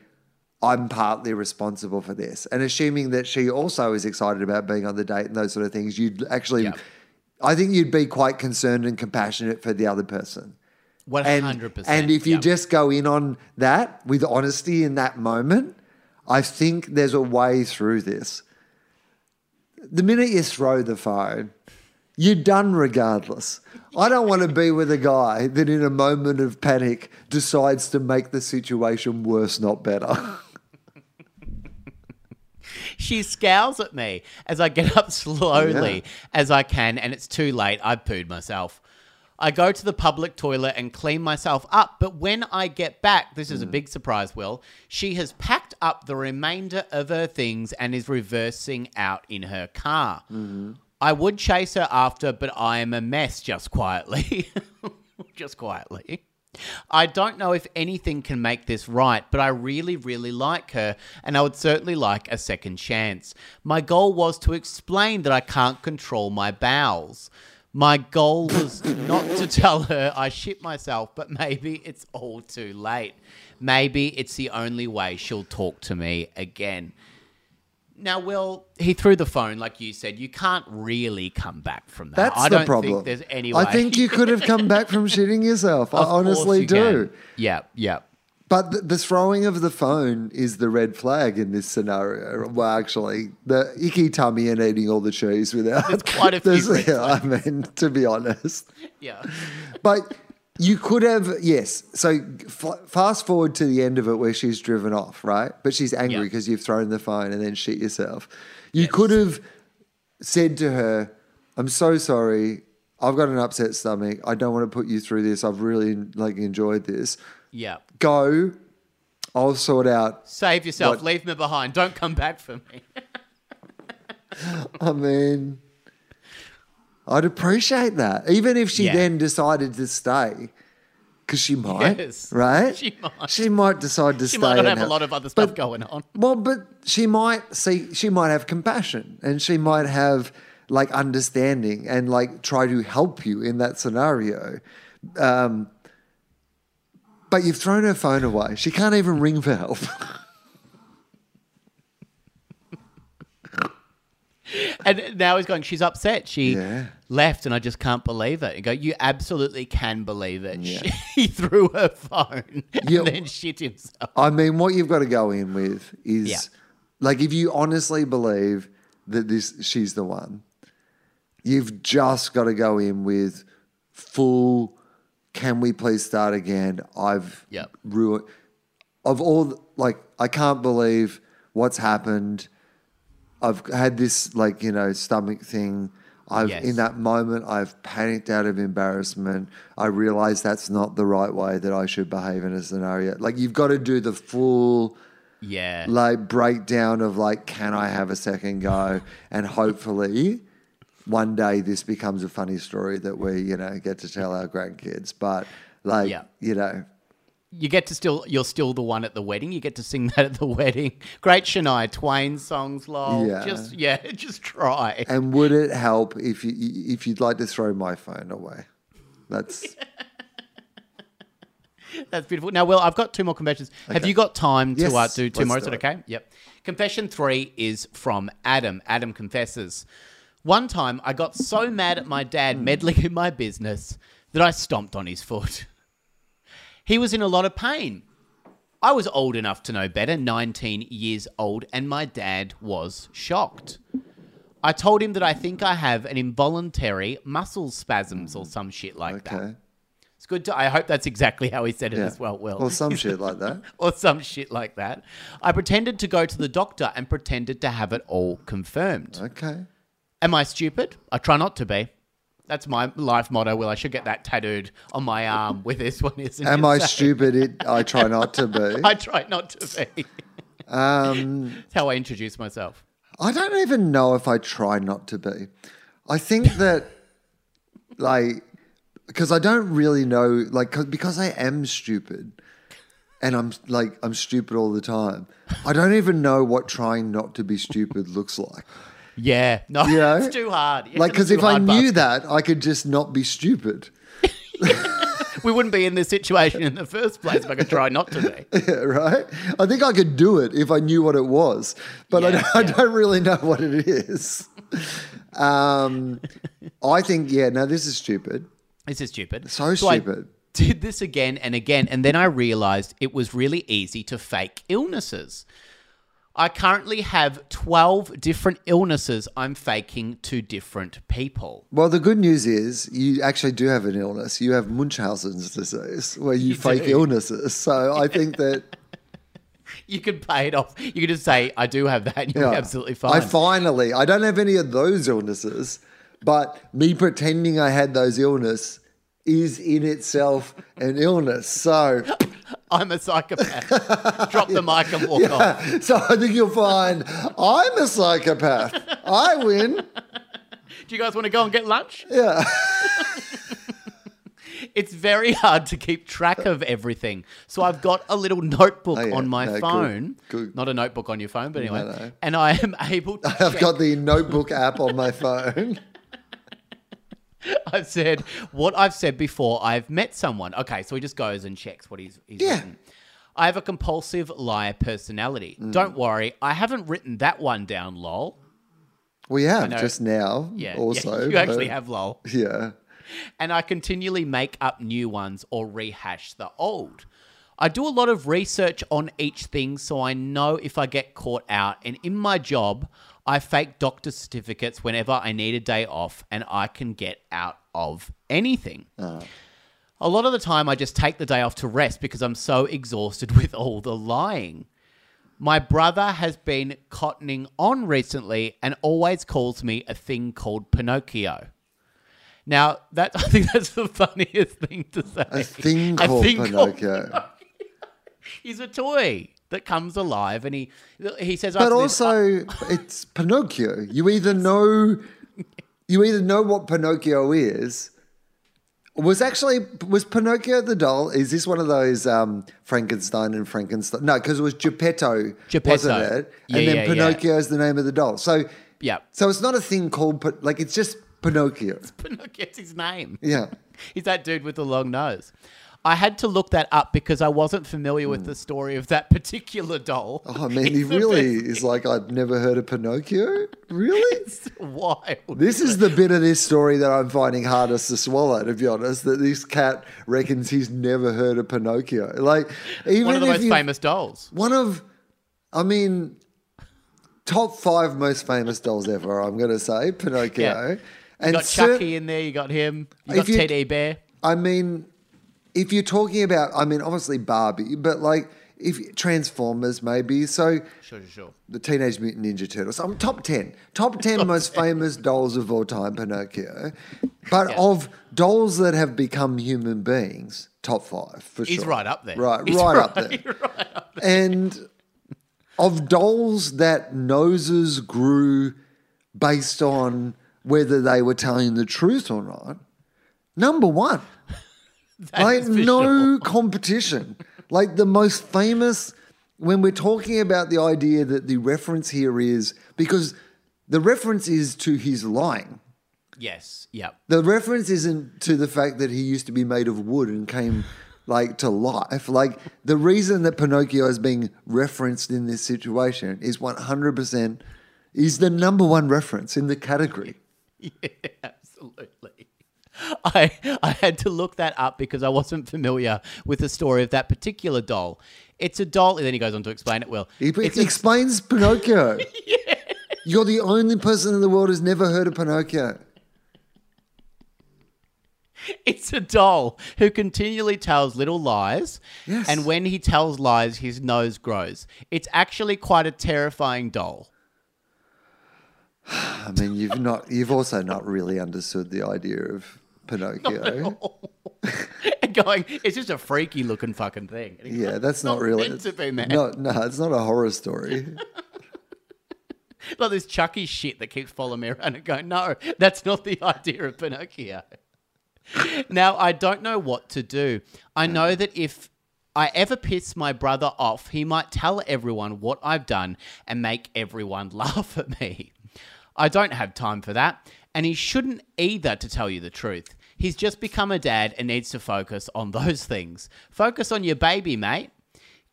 I'm partly responsible for this, and assuming that she also is excited about being on the date and those sort of things, you'd actually. Yeah. I think you'd be quite concerned and compassionate for the other person. Hundred percent. and if you just go in on that with honesty in that moment, I think there's a way through this. The minute you throw the phone, you're done regardless. I don't want to be with a guy that in a moment of panic decides to make the situation worse, not better. She scowls at me as I get up slowly Yeah. as I can, and it's too late. I've pooed myself. I go to the public toilet and clean myself up, but when I get back, this is a hmm. big surprise, Wil, she has packed up the remainder of her things and is reversing out in her car. Mm-hmm. I would chase her after, but I am a mess just quietly. just quietly. I don't know if anything can make this right, but I really, really like her, and I would certainly like a second chance. My goal was to explain that I can't control my bowels. My goal was not to tell her I shit myself, but maybe it's all too late. Maybe it's the only way she'll talk to me again. Now, Wil, he threw the phone, like you said. You can't really come back from that. That's I the don't problem. think there's any way. I think you could have come back from shitting yourself. I honestly you do. can. Yeah, yeah. But the, the throwing of the phone is the red flag in this scenario. Well, actually, the icky tummy and eating all the cheese without. There's quite a few red yeah, I mean, to be honest. Yeah. But you could have, yes. So f- fast forward to the end of it where she's driven off, right? But she's angry Yeah. because you've thrown the phone and then shit yourself. You could have said to her, I'm so sorry. I've got an upset stomach. I don't want to put you through this. I've really like enjoyed this. Yeah. Go. I'll sort out Save yourself. What- Leave me behind. Don't come back for me. I mean, I'd appreciate that. Even if she Yeah. then decided to stay, because she might, Yes, right? she might. She might decide to She stay. might not and have a help. lot of other stuff But- going on. Well, but she might see. She might have compassion, and she might have like understanding, and like try to help you in that scenario. Um, but you've thrown her phone away. She can't even ring for help. And now he's going, she's upset. She Yeah. left, and I just can't believe it. You go, you absolutely can believe it. Yeah. He threw her phone Yeah. and then shit himself. I mean, what you've got to go in with is Yeah. like if you honestly believe that this she's the one, you've just got to go in with full. Can we please start again? I've Yep. ruined. Of all, like, I can't believe what's happened. I've had this, like, you know, stomach thing. I've Yes. in that moment, I've panicked out of embarrassment. I realize that's not the right way that I should behave in a scenario. Like, you've got to do the full Yeah. like breakdown of like, can I have a second go? And hopefully one day this becomes a funny story that we, you know, get to tell our grandkids. But like, Yeah. you know, You get to still, you're still the one at the wedding. You get to sing that at the wedding. Great Shania Twain songs, lol. Yeah. Just, yeah, just try. and would it help if you if you'd like to throw my phone away? That's That's beautiful. Now, Wil, I've got two more confessions. Have you got time to uh, do 2 let's more? Is do it. okay? Yep. Confession three is from Adam. Adam confesses. One time I got so mad at my Hmm. dad meddling in my business that I stomped on his foot. He was in a lot of pain. I was old enough to know better, 19 years old, and my dad was shocked. I told him that I think I have an involuntary muscle spasms or some shit like that. okay. It's good to. I hope that's exactly how he said it Yeah. as well. Will Or some shit like that. or some shit like that. I pretended to go to the doctor and pretended to have it all confirmed. Okay. Am I stupid? I try not to be. That's my life motto. Well, I should get that tattooed on my arm with this one? Isn't Am it? I So- stupid? It I try not to be. I try not to be. Um That's how I introduce myself. I don't even know if I try not to be. I think that, like, because I don't really know, like, because I am stupid and I'm like I'm stupid all the time. I don't even know what trying not to be stupid looks like. Yeah, no, You know? it's too hard. Yeah, Like because if I knew Buster. that, I could just not be stupid. we wouldn't be in this situation in the first place if I could try not to be. Yeah, right? I think I could do it if I knew what it was, but I, don't, I don't really know what it is. Um, I think, yeah, no, this is stupid. This is stupid. So I stupid. did this again and again, and then I realized it was really easy to fake illnesses. I currently have 12 different illnesses I'm faking to different people. Well, the good news is you actually do have an illness. You have Munchausen's disease, where you, fake do. illnesses. So I think that You could pay it off. You could just say, I do have that, and you'll yeah, absolutely fine. I finally, I don't have any of those illnesses, but me pretending I had those illness is in itself an illness. So, I'm a psychopath. Drop the mic and walk off. so I think you'll find I'm a psychopath. I win. Do you guys want to go and get lunch? Yeah. It's very hard to keep track of everything. So I've got a little notebook Oh, yeah. on my No, phone. good. Not a notebook on your phone, but anyway. no. And I am able to. I've check- got the notebook app on my phone. I've said what I've said before. I've met someone. Okay, so he just goes and checks what he's, he's Yeah. written. I have a compulsive liar personality. Mm. Don't worry, I haven't written that one down, lol. We have just now. Yeah, yeah, Also, you actually have lol. Yeah. and I continually make up new ones or rehash the old. I do a lot of research on each thing so I know if I get caught out. And in my job, I fake doctor certificates whenever I need a day off and I can get out of anything. Uh. A lot of the time, I just take the day off to rest because I'm so exhausted with all the lying. My brother has been cottoning on recently and always calls me a thing called Pinocchio. Now, that I think that's the funniest thing to say. A thing called Pinocchio. He's a toy that comes alive, and he he says. But after this, also, it's Pinocchio. You either know, you either know what Pinocchio is. Was actually was Pinocchio the doll? Is this one of those um, Frankenstein and Frankenstein? No, because it was Geppetto, Geppetto. wasn't it? Yeah, and then yeah, yeah. Pinocchio is the name of the doll. So Yeah. so it's not a thing called like it's just Pinocchio. Pinocchio's his name. Yeah. He's that dude with the long nose. I had to look that up because I wasn't familiar with the story of that particular doll. Hmm. Oh man, he really is like I've never heard of Pinocchio. Really? It's wild. This is the bit of this story that I'm finding hardest to swallow, to be honest. That this cat reckons he's never heard of Pinocchio. Like, even one of the most you- famous dolls. one of, I mean, top five most famous dolls ever. I'm going to say Pinocchio, Yeah. You and got cer- Chucky in there. You got him. You got you- Teddy Bear. I mean, if you're talking about, I mean, obviously Barbie, but like if Transformers maybe. So Sure, sure, the Teenage Mutant Ninja Turtles. I'm top 10. Top 10 most famous dolls of all time, Pinocchio. But Yeah. of dolls that have become human beings, top five for sure. He's sure. right up there. Right, He's right, up there. right up there. And of dolls that noses grew based on whether they were telling the truth or not, number one. Like no sure. competition. Like the most famous when we're talking about the idea that the reference here is because the reference is to his lying. Yes. Yep. The reference isn't to the fact that he used to be made of wood and came like to life. Like the reason that Pinocchio is being referenced in this situation is 100% is the number one reference in the category. Yeah, absolutely. I I had to look that up because I wasn't familiar with the story of that particular doll. It's a doll, and then he goes on to explain it. Well, He he a, explains Pinocchio. You're the only person in the world who's never heard of Pinocchio. it's a doll who continually tells little lies, Yes. and when he tells lies, his nose grows. It's actually quite a terrifying doll. I mean, you've not, you've also not really understood the idea of Pinocchio. And going, it's just a freaky looking fucking thing. He's Yeah, that's "It's not, really. meant to be, man. No, no, it's not a horror story. Like this Chucky shit that keeps following me around and going, no, that's not the idea of Pinocchio. now, I don't know what to do. I mm. know that if I ever piss my brother off, he might tell everyone what I've done and make everyone laugh at me. I don't have time for that, and he shouldn't either, to tell you the truth. He's just become a dad and needs to focus on those things. Focus on your baby, mate.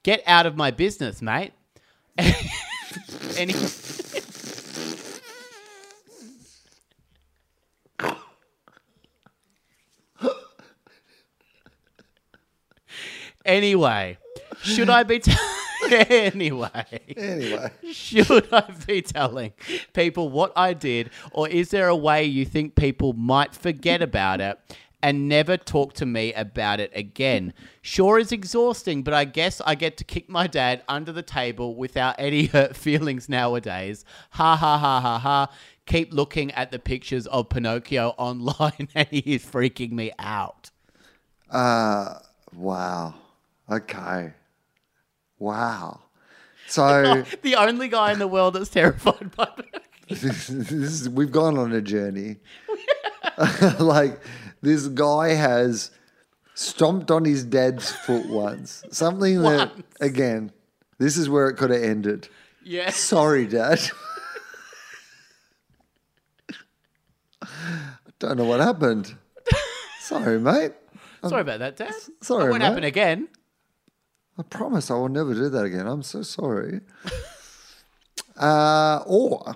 Get out of my business, mate. and he, Anyway, should I be anyway? Anyway. Should I be telling people what I did, or is there a way you think people might forget about it and never talk to me about it again? Sure is exhausting, but I guess I get to kick my dad under the table without any hurt feelings nowadays. Ha ha ha ha ha. Keep looking at the pictures of Pinocchio online and he is freaking me out. Uh wow. Okay. Wow. So the only guy in the world that's terrified by this is, we've gone on a journey. like this guy has stomped on his dad's foot once. Something that again, this is where it could have ended. Yes. Sorry, Dad. I Don't know what happened. Sorry, mate. Sorry about that, Dad. sorry, It won't mate. happen again. I promise I will never do that again. I'm so sorry. uh, or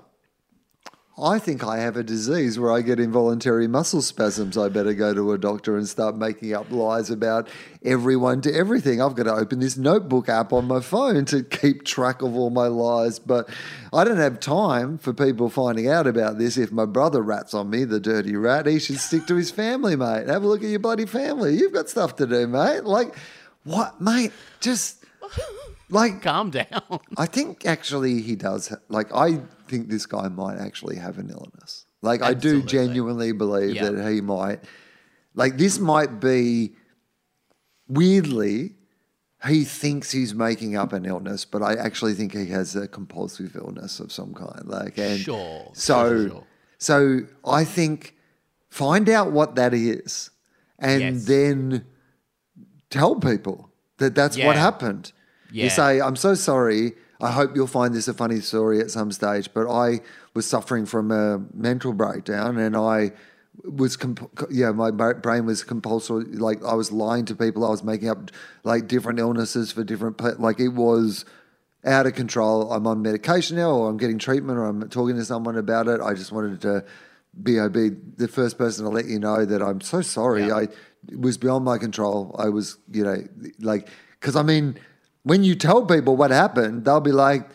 I think I have a disease where I get involuntary muscle spasms. I better go to a doctor and start making up lies about everyone to everything. I've got to open this notebook app on my phone to keep track of all my lies. But I don't have time for people finding out about this. If my brother rats on me, the dirty rat, he should stick to his family, mate. Have a look at your bloody family. You've got stuff to do, mate. Like, what, mate? Just like Calm down. I think actually he does. ha- Like I think this guy might actually have an illness. Like I do genuinely believe Yeah. that he might. Like this might be weirdly. He thinks he's making up an illness, but I actually think he has a compulsive illness of some kind. Like, and Sure, So, sure, sure. so I think find out what that is, and Yes. then tell people that that's what Yeah. happened. You say, I'm so sorry. I hope you'll find this a funny story at some stage, but I was suffering from a mental breakdown and I was, comp- yeah, my bra- brain was compulsory. Like I was lying to people. I was making up like different illnesses for different, pe- like it was out of control. I'm on medication now or I'm getting treatment or I'm talking to someone about it. I just wanted to be, be the first person to let you know that I'm so sorry. Yeah. I it was beyond my control. I was, you know, like, because I mean, when you tell people what happened, they'll be like,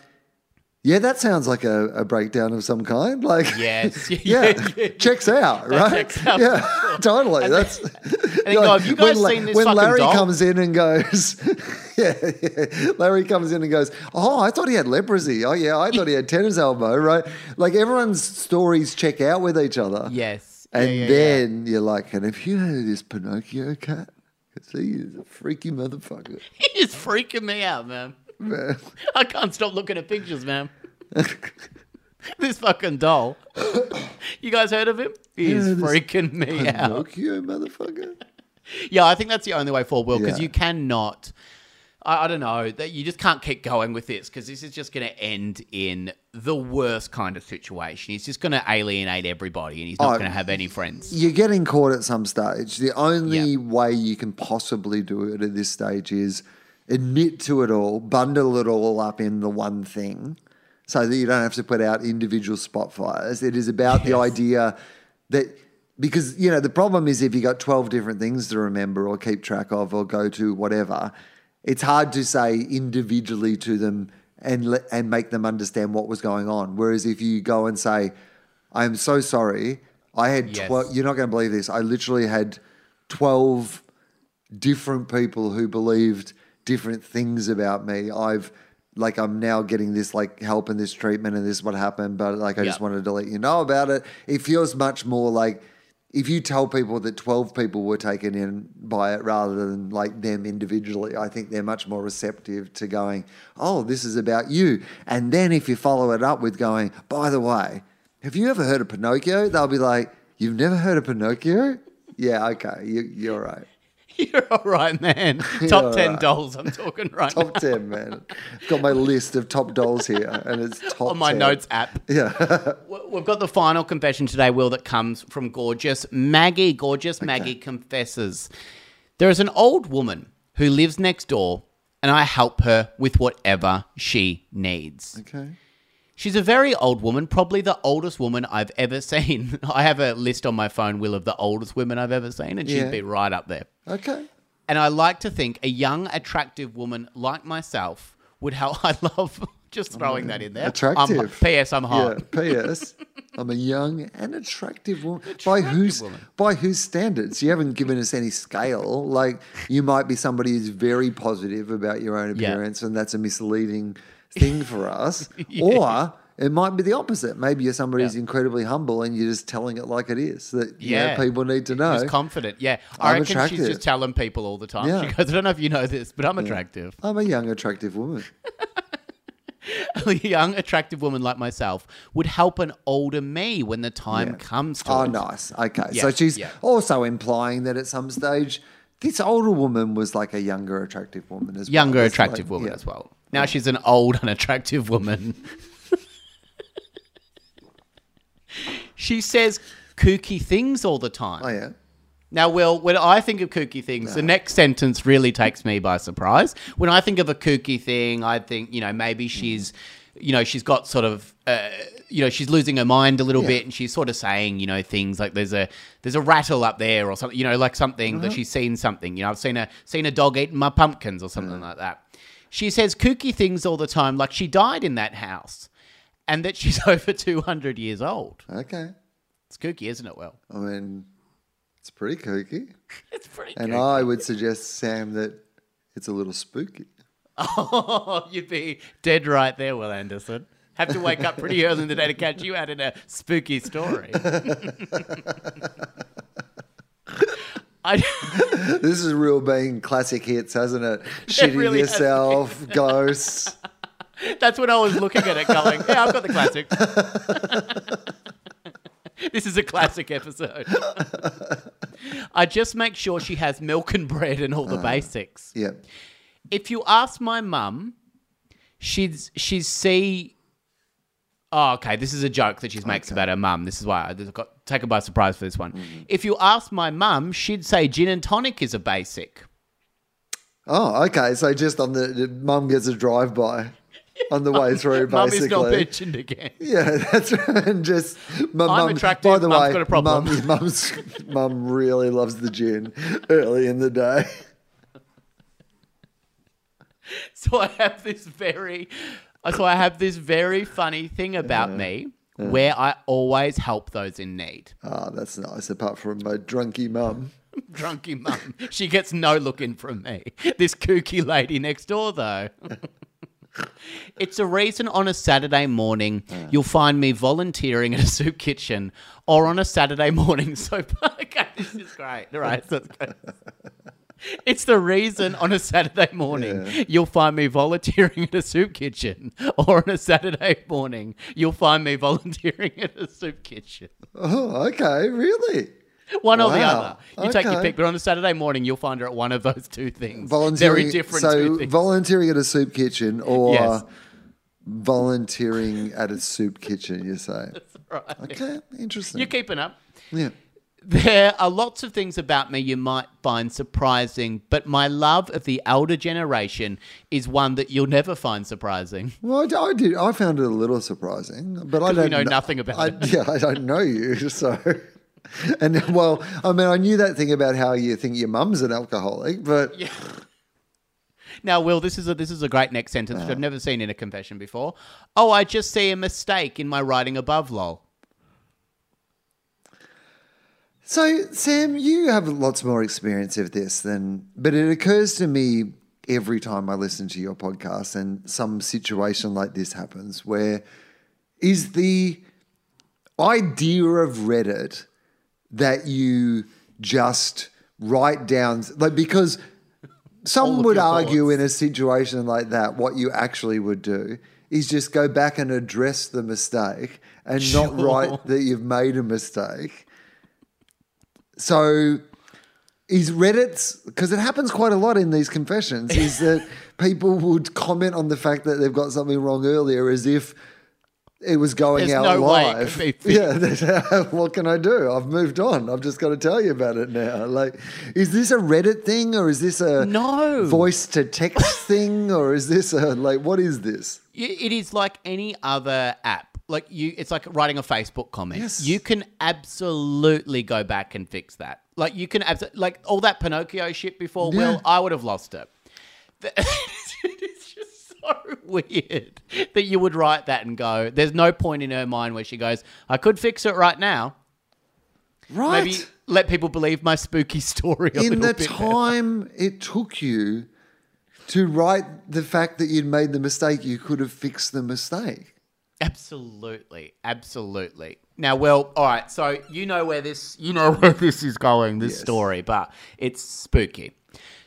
yeah, that sounds like a, a breakdown of some kind. Like, Yes. yeah, Yeah, yeah. checks out, right? checks out, Yeah, totally. That's they go, "Have you guys when, seen this when Larry doll?" comes in and goes, yeah, yeah, Larry comes in and goes, oh, I thought he had leprosy. Oh yeah, I thought he had tennis elbow, right? Like everyone's stories check out with each other. Yes. And Yeah, yeah, then you're like, and have you heard of this Pinocchio cat? Because he is a freaky motherfucker. He is freaking me out, man. Man. I can't stop looking at pictures, man. this fucking doll. You guys heard of him? He's Yeah, this freaking me out. Pinocchio motherfucker. Yeah, I think that's the only way forward, Wil, because you cannot. I, I don't know that you just can't keep going with this because this is just going to end in the worst kind of situation. He's just going to alienate everybody, and he's not Oh, going to have any friends. You're getting caught at some stage. The only Yeah. way you can possibly do it at this stage is admit to it all, bundle it all up in the one thing so that you don't have to put out individual spot fires. It is about the idea that because you know the problem is if you got 12 different things to remember or keep track of or go to whatever it's hard to say individually to them and and make them understand what was going on whereas if you go and say i'm so sorry i had Yes. 12 you're not going to believe this i literally had 12 different people who believed different things about me. I've like I'm now getting this like help and this treatment and this is what happened, but like I just wanted to let you know about it. It feels much more like if you tell people that 12 people were taken in by it rather than like them individually, I think they're much more receptive to going, oh, this is about you. And then if you follow it up with going, by the way, have you ever heard of Pinocchio? They'll be like, you've never heard of Pinocchio? Yeah, okay, you, you're right. You're all right, man. Top all 10 right. dolls I'm talking right Top now. 10, man. I've got my list of top dolls here, and it's top On my 10. notes app. Yeah. We've got the final confession today, Wil, that comes from gorgeous Maggie. Gorgeous Maggie confesses. There is an old woman who lives next door, and I help her with whatever she needs. okay. She's a very old woman, probably the oldest woman I've ever seen. I have a list on my phone, Wil, of the oldest women I've ever seen, and she'd Yeah. be right up there. Okay. And I like to think a young, attractive woman like myself would help. I love just throwing that in there. Attractive. I'm, P.S. I'm hot. Yeah. P.S. I'm a young and attractive woman. by whose woman. by whose standards? You haven't given us any scale. Like you might be somebody who's very positive about your own Yeah. appearance, and that's a misleading thing for us. Or it might be the opposite. Maybe you're somebody who's Yeah. incredibly humble, and you're just telling it like it is. That you know, Yeah. people need to know. She's confident. Yeah. I I'm reckon she's just telling people all the time. Yeah. She goes, I don't know if you know this, but I'm attractive. I'm a young, attractive woman. a young, attractive woman like myself would help an older me when the time Yeah. comes to Oh, it. nice. Okay. Yeah, So she's yeah. also implying that at some stage, this older woman was like a younger, attractive woman as well. Younger, It's like- attractive woman yeah. as well. Now she's an old, unattractive woman. she says kooky things all the time. Oh, yeah. Now, Wil, when I think of kooky things, the next sentence really takes me by surprise. When I think of a kooky thing, I think, you know, maybe she's, you know, she's got sort of, uh, you know, she's losing her mind a little Yeah. bit, and she's sort of saying, you know, things like there's a there's a rattle up there or something, you know, like something Uh-huh. that she's seen something. You know, I've seen a seen a dog eating my pumpkins or something like that. She says kooky things all the time, like she died in that house, and that she's over two hundred years old. Okay. It's kooky, isn't it? Well, I mean, it's pretty kooky. it's pretty. Kooky. And kooky. I would suggest, Sam, that it's a little spooky. Oh, you'd be dead right there, Wil Anderson. Have to wake up pretty early in the day to catch you out in a spooky story. I, This is real being classic hits, hasn't it? Shitting really yourself, ghosts. that's when I was looking at it going, yeah, I've got the classic. this is a classic episode. I just make sure she has milk and bread and all the uh, basics. Yeah. if you ask my mum, she'd she'd see. Oh, okay. This is a joke that she makes about her mum. This is why I got taken by surprise for this one. If you ask my mum, she'd say gin and tonic is a basic. Oh, okay. So just on the, mum gets a drive by on the way oh, through, Mum is not basically. mentioned again. Yeah, that's right. And just my I'm mum. attractive, By the mum's way, got a problem. Mum, mum's mum really loves the gin early in the day. So I have this very, so I have this very funny thing about me where I always help those in need. Ah, that's nice. Apart from my drunky mum. Drunky mum. She gets no look in from me. This kooky lady next door, though. it's a reason on a Saturday morning you'll find me volunteering at a soup kitchen or on a Saturday morning soap. okay, this is great. All right. So it's, good. It's the reason on a Saturday morning Yeah. you'll find me volunteering at a soup kitchen or on a Saturday morning you'll find me volunteering at a soup kitchen. Oh, okay. Really? One or the other. You take your pick, but on a Saturday morning, you'll find her at one of those two things. Volunteering. Very different So volunteering at a soup kitchen or Yes. volunteering at a soup kitchen. You say? That's right. Okay, interesting. You're keeping up. yeah. There are lots of things about me you might find surprising, but my love of the elder generation is one that you'll never find surprising. Well, I did. I found it a little surprising, but I don't know kn- nothing about I, it. Yeah, I don't know you, so. And well, I mean, I knew that thing about how you think your mum's an alcoholic, but Yeah. Now, Wil, this is a this is a great next sentence which I've never seen in a confession before. Oh, I just see a mistake in my writing above, lol. So, Sam, you have lots more experience of this than, but it occurs to me every time I listen to your podcast and some situation like this happens where is the idea of Reddit that you just write down, like, because some would argue thoughts. in a situation like that, what you actually would do is just go back and address the mistake and not write that you've made a mistake. So is Reddit's because it happens quite a lot in these confessions. Is that people would comment on the fact that they've got something wrong earlier as if it was going There's out no live. yeah, what can I do? I've moved on. I've just got to tell you about it now. Like, is this a Reddit thing or is this a No. voice to text thing or is this a like what is this? It is like any other app. Like you, it's like writing a Facebook comment. Yes. You can absolutely go back and fix that. Like you can abso- like all that Pinocchio shit before. Yeah. Wil I would have lost it. It's just so weird that you would write that and go. There's no point in her mind where she goes, "I could fix it right now." Right. Maybe let people believe my spooky story. A in the bit better. time it took you to write the fact that you'd made the mistake, you could have fixed the mistake. Absolutely, absolutely. Now, well, all right. So you know where this, you know where this is going, this Yes. story, but it's spooky.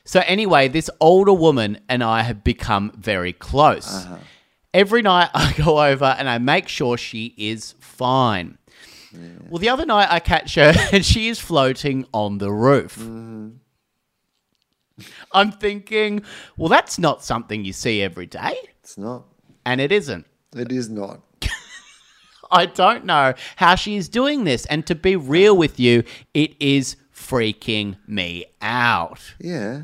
So anyway, this older woman and I have become very close. Uh-huh. Every night I go over and I make sure she is fine. Well, the other night I catch her and she is floating on the roof. Mm-hmm. I'm thinking, well, that's not something you see every day, It's not. and it isn't. It is not. I don't know how she is doing this. And to be real with you, it is freaking me out. Yeah.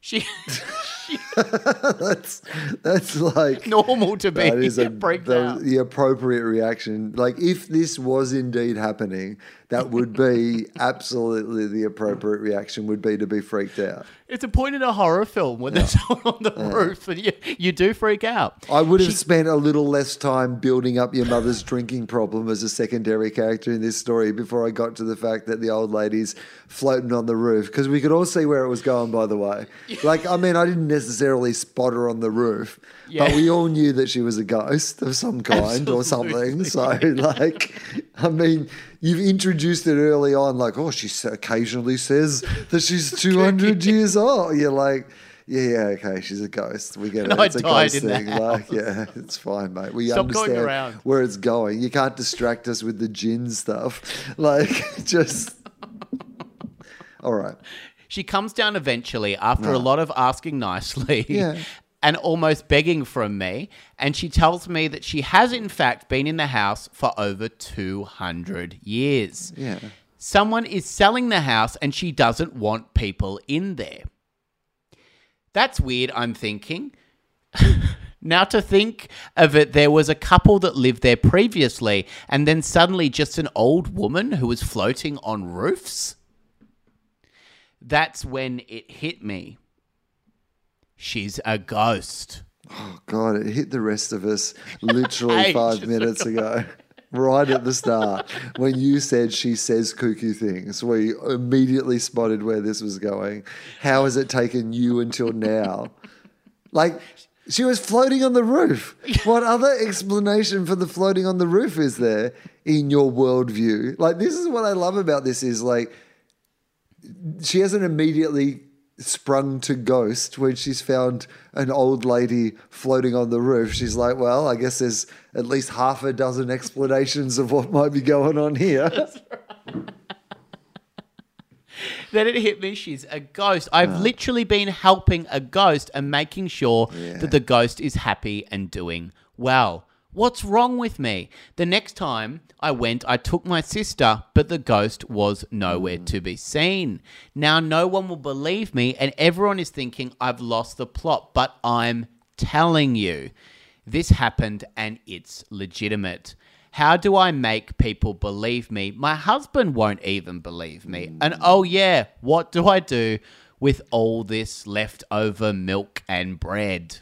She That's that's like normal to be that is a, the, the appropriate reaction. Like if this was indeed happening, that would be absolutely the appropriate reaction would be to be freaked out. It's a point in a horror film when there's someone on the roof and you, you do freak out. I would have spent a little less time building up your mother's drinking problem as a secondary character in this story before I got to the fact that the old lady's floating on the roof because we could all see where it was going. By the way, like I mean, I didn't necessarily spot her on the roof, but we all knew that she was a ghost of some kind or something. So, like, I mean. You've introduced it early on, like, oh, she occasionally says that she's 200 years old. You're like, yeah, yeah, okay, she's a ghost. We get it. And I it's a died ghost thing. Like, yeah, it's fine, mate. We Stop understand where it's going. You can't distract us with the gin stuff. Like, just. All right. She comes down eventually after a lot of asking nicely Yeah. And almost begging from me. And she tells me that she has, in fact, been in the house for over 200 years. Yeah. Someone is selling the house and she doesn't want people in there. That's weird, I'm thinking. now, to think of it, there was a couple that lived there previously, and then suddenly just an old woman who was floating on roofs. That's when it hit me. She's a ghost. Oh, God, it hit the rest of us literally five minutes ago. Right at the start, when you said she says kooky things, we immediately spotted where this was going. How has it taken you until now? Like, she was floating on the roof. What other explanation for the floating on the roof is there in your worldview? Like, this is what I love about this is like, she hasn't immediately sprung to ghost when she's found an old lady floating on the roof. She's like, well, I guess there's at least half a dozen explanations of what might be going on here. Then it hit me, she's a ghost. I've literally been helping a ghost and making sure that the ghost is happy and doing well. What's wrong with me? The next time I went, I took my sister, but the ghost was nowhere mm. to be seen. Now, no one will believe me, and everyone is thinking I've lost the plot, but I'm telling you, this happened and it's legitimate. How do I make people believe me? My husband won't even believe me. And mm. oh, yeah, what do I do with all this leftover milk and bread?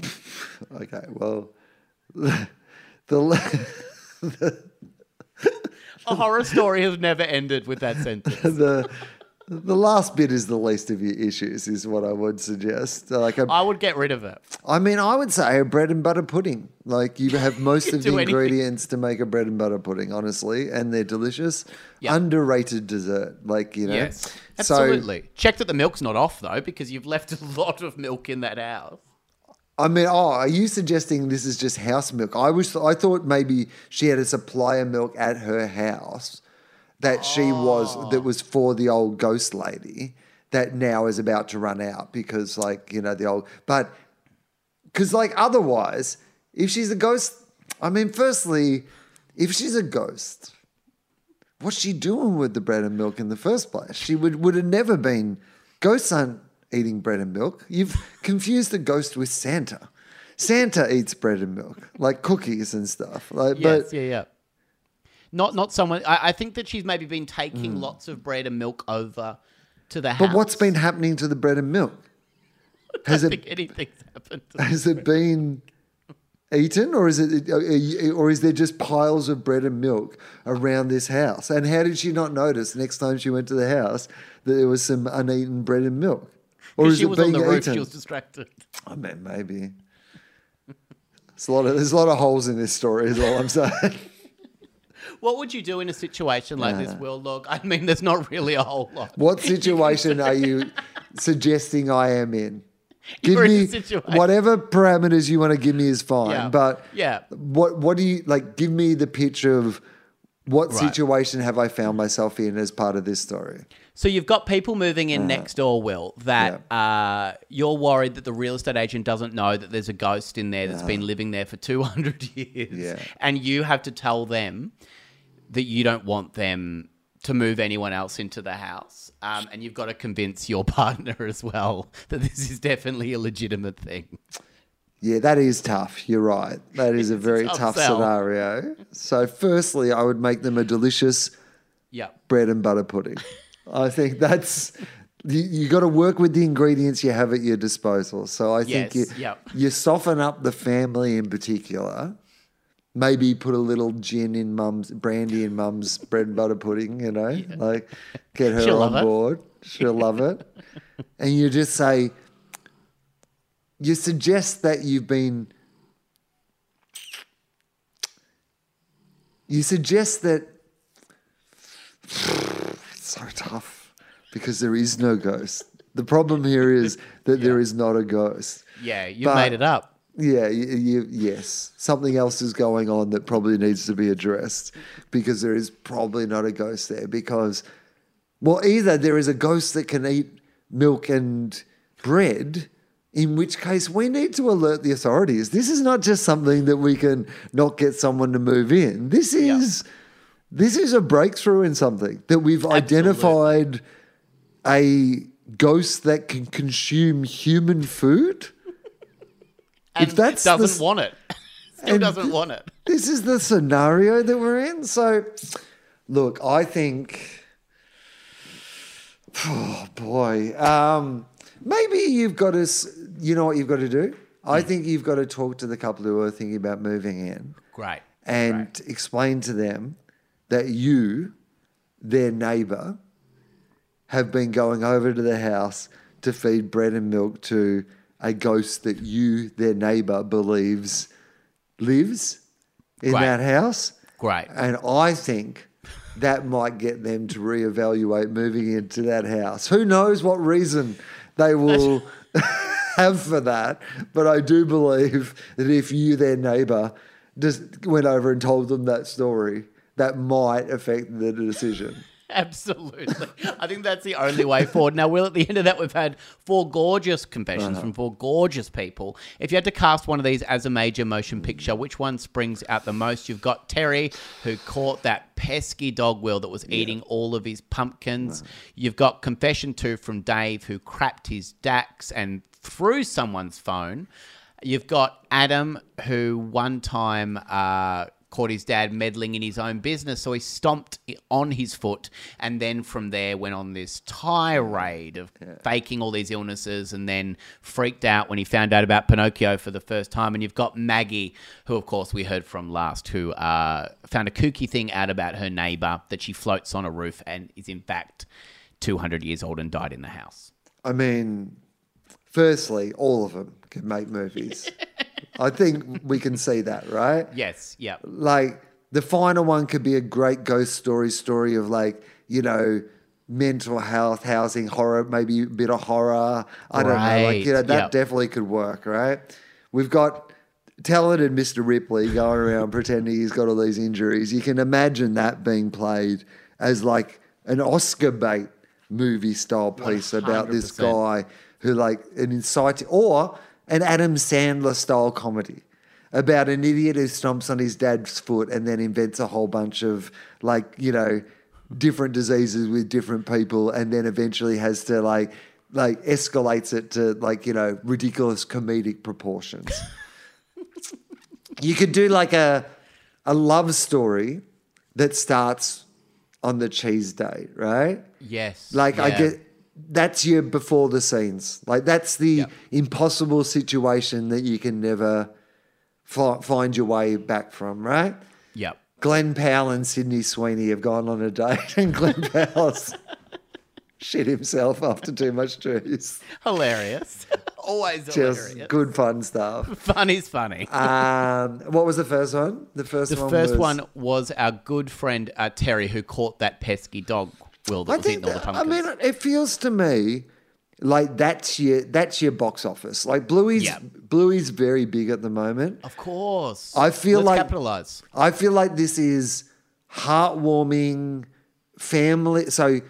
okay, well, the, the A horror story has never ended with that sentence. the the last bit is the least of your issues, is what I would suggest. Like, a, I would get rid of it. I mean, I would say a bread and butter pudding. Like you have most of Do the anything. ingredients to make a bread and butter pudding, honestly, and they're delicious. Yeah. Underrated dessert, like you know. Yes, So absolutely. Check that the milk's not off though, because you've left a lot of milk in that house. I mean, oh, are you suggesting this is just house milk? I was, I thought maybe she had a supply of milk at her house, that she was that was ah. for the old ghost lady that now is about to run out because like you know the old but because like otherwise if she's a ghost i mean firstly if she's a ghost what's she doing with the bread and milk in the first place she would would have never been ghosts aren't eating bread and milk you've confused the ghost with santa santa eats bread and milk like cookies and stuff like Yes, but yeah, yeah. Not not someone. I, I think that she's maybe been taking mm. lots of bread and milk over to the house. But what's been happening to the bread and milk has I it think anything's happened. Has it been eaten or is it or is there just piles of bread and milk around this house and how did she not notice next time she went to the house that there was some uneaten bread and milk or is she it was on being the roof. eaten She was distracted. i mean maybe there's a lot of there's a lot of holes in this story is all i'm saying What would you do in a situation like this, Wil? Look, I mean, there's not really a whole lot. what situation are you suggesting i am in give You're in a me situation- whatever parameters you want to give me is fine Yeah. but Yeah. what what do you like give me the picture of what Right. situation have i found myself in as part of this story So you've got people moving in next door, Wil, that uh, you're worried that the real estate agent doesn't know that there's a ghost in there that's been living there for 200 years. Yeah. And you have to tell them that you don't want them to move anyone else into the house. Um, and you've got to convince your partner as well that this is definitely a legitimate thing. yeah that is tough you're right that is a very tough tough scenario so firstly i would make them a delicious Yeah. bread and butter pudding i think that's you, you got to work with the ingredients you have at your disposal. So i think Yes, you, yep. you soften up the family in particular. Maybe put a little gin in mum's brandy in mum's bread and butter pudding you know? Like get her She'll on love it. board. She'll love it. And you just say you suggest that you've been you suggest that so tough because there is no ghost the problem here is that there is not a ghost Yeah, you made it up. yeah, you, you, yes. Something else is going on that probably needs to be addressed because there is probably not a ghost there. Because, well, either there is a ghost that can eat milk and bread, in which case we need to alert the authorities. This is not just something that we can not get someone to move in. This is this is a breakthrough in something that we've identified a ghost that can consume human food. And that's doesn't s- want it. Still doesn't th- want it. this is the scenario that we're in. So, look, I think, oh boy, um, maybe you've got to you know what you've got to do? I think you've got to talk to the couple who are thinking about moving in Great. and explain to them that you, their neighbor, have been going over to the house to feed bread and milk to a ghost that you, their neighbor, believes lives in Great. that house. Great. And I think that might get them to reevaluate moving into that house. Who knows what reason they will have for that? But I do believe that if you, their neighbor, just went over and told them that story, that might affect the decision. Absolutely. I think that's the only way forward. Now, Wil, at the end of that, we've had four gorgeous confessions from four gorgeous people. If you had to cast one of these as a major motion picture, which one springs out the most? You've got Terry, who caught that pesky dog, Wil, that was eating all of his pumpkins. You've got confession two from Dave, who crapped his daks and threw someone's phone. You've got Adam, who one time uh, caught his dad meddling in his own business, so he stomped on his foot, and then from there went on this tirade of faking all these illnesses, and then freaked out when he found out about Pinocchio for the first time. And you've got Maggie, who of course we heard from last, who uh, found a kooky thing out about her neighbor that she floats on a roof and is in fact 200 years old and died in the house. I mean, firstly, all of them can make movies. I think we can see that, right? Yes, yeah. like the final one could be a great ghost story story of like you know mental health housing horror maybe a bit of horror i don't know like you know that yep. definitely could work right we've got talented mr ripley going around pretending he's got all these injuries you can imagine that being played as like an Oscar bait movie style piece about this guy who like an inciting or an Adam Sandler style comedy about an idiot who stomps on his dad's foot and then invents a whole bunch of like you know different diseases with different people and then eventually has to like like escalates it to like you know ridiculous comedic proportions you could do like a a love story that starts on the cheese day right Yes. like I yeah. get that's your before the scenes. Like that's the Yep. impossible situation that you can never fi- find your way back from, right? Yep. Glen Powell and Sydney Sweeney have gone on a date, and Glen Powell's shit himself after too much juice. Hilarious. Always Just hilarious. good fun stuff. Funny's funny. Um, what was the first one? The first the one. first was, one was our good friend uh, Terry who caught that pesky dog. Wil that I was think. eating all the That, I mean, it feels to me like that's your that's your box office. Like Bluey's Yeah. Bluey's very big at the moment. of course. I feel Let's like- capitalize. I feel like this is heartwarming family. So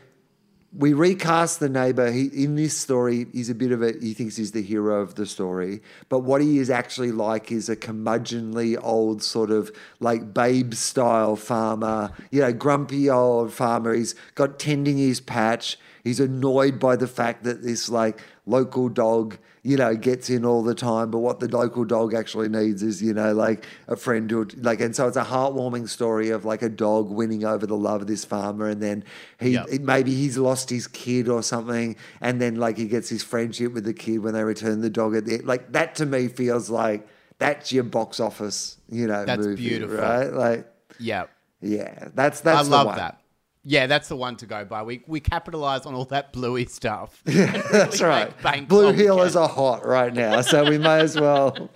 we recast the neighbor. He in this story, he's a bit of a. He thinks he's the hero of the story, but what he is actually like is a curmudgeonly old sort of like babe style farmer. You know, grumpy old farmer. He's got tending his patch. He's annoyed by the fact that this like local dog, you know, gets in all the time. But what the local dog actually needs is, you know, like a friend who like, and so it's a heartwarming story of like a dog winning over the love of this farmer, and then he Yep. maybe he's lost his kid or something, and then like he gets his friendship with the kid when they return the dog at the like that to me feels like that's your box office, you know, That's movie, beautiful. right? Like, Yeah. yeah, that's that's I love one. that. Yeah, that's the one to go by. We we capitalize on all that bluey stuff. That's right. Blue on Heelers are hot right now, so we may as well.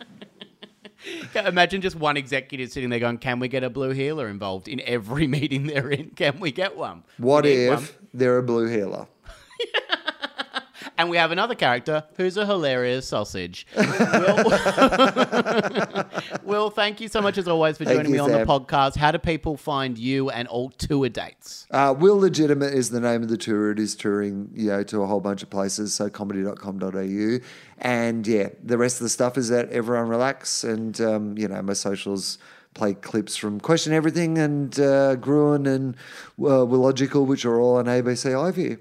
Imagine just one executive sitting there going, "Can we get a blue heeler involved in every meeting they're in? Can we get one? What We if one." they're a blue heeler? And we have another character who's a hilarious sausage. Wil, Wil, thank you so much as always for joining you, me on the podcast. How do people find you and all tour dates? Uh, Wilegitimate is the name of the tour. It is touring, you know, to a whole bunch of places. So comedy.com.au. And yeah, the rest of the stuff is at Everyone Relax. And, um, you know, my socials play clips from Question Everything and uh, Gruen and uh, Wilogical, which are all on ABC iView.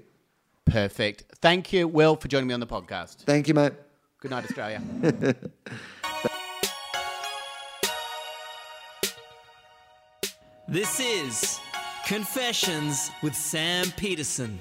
Perfect. Thank you, Wil, for joining me on the podcast. Thank you, mate. Good night, Australia. This is Confessions with Sam Petersen.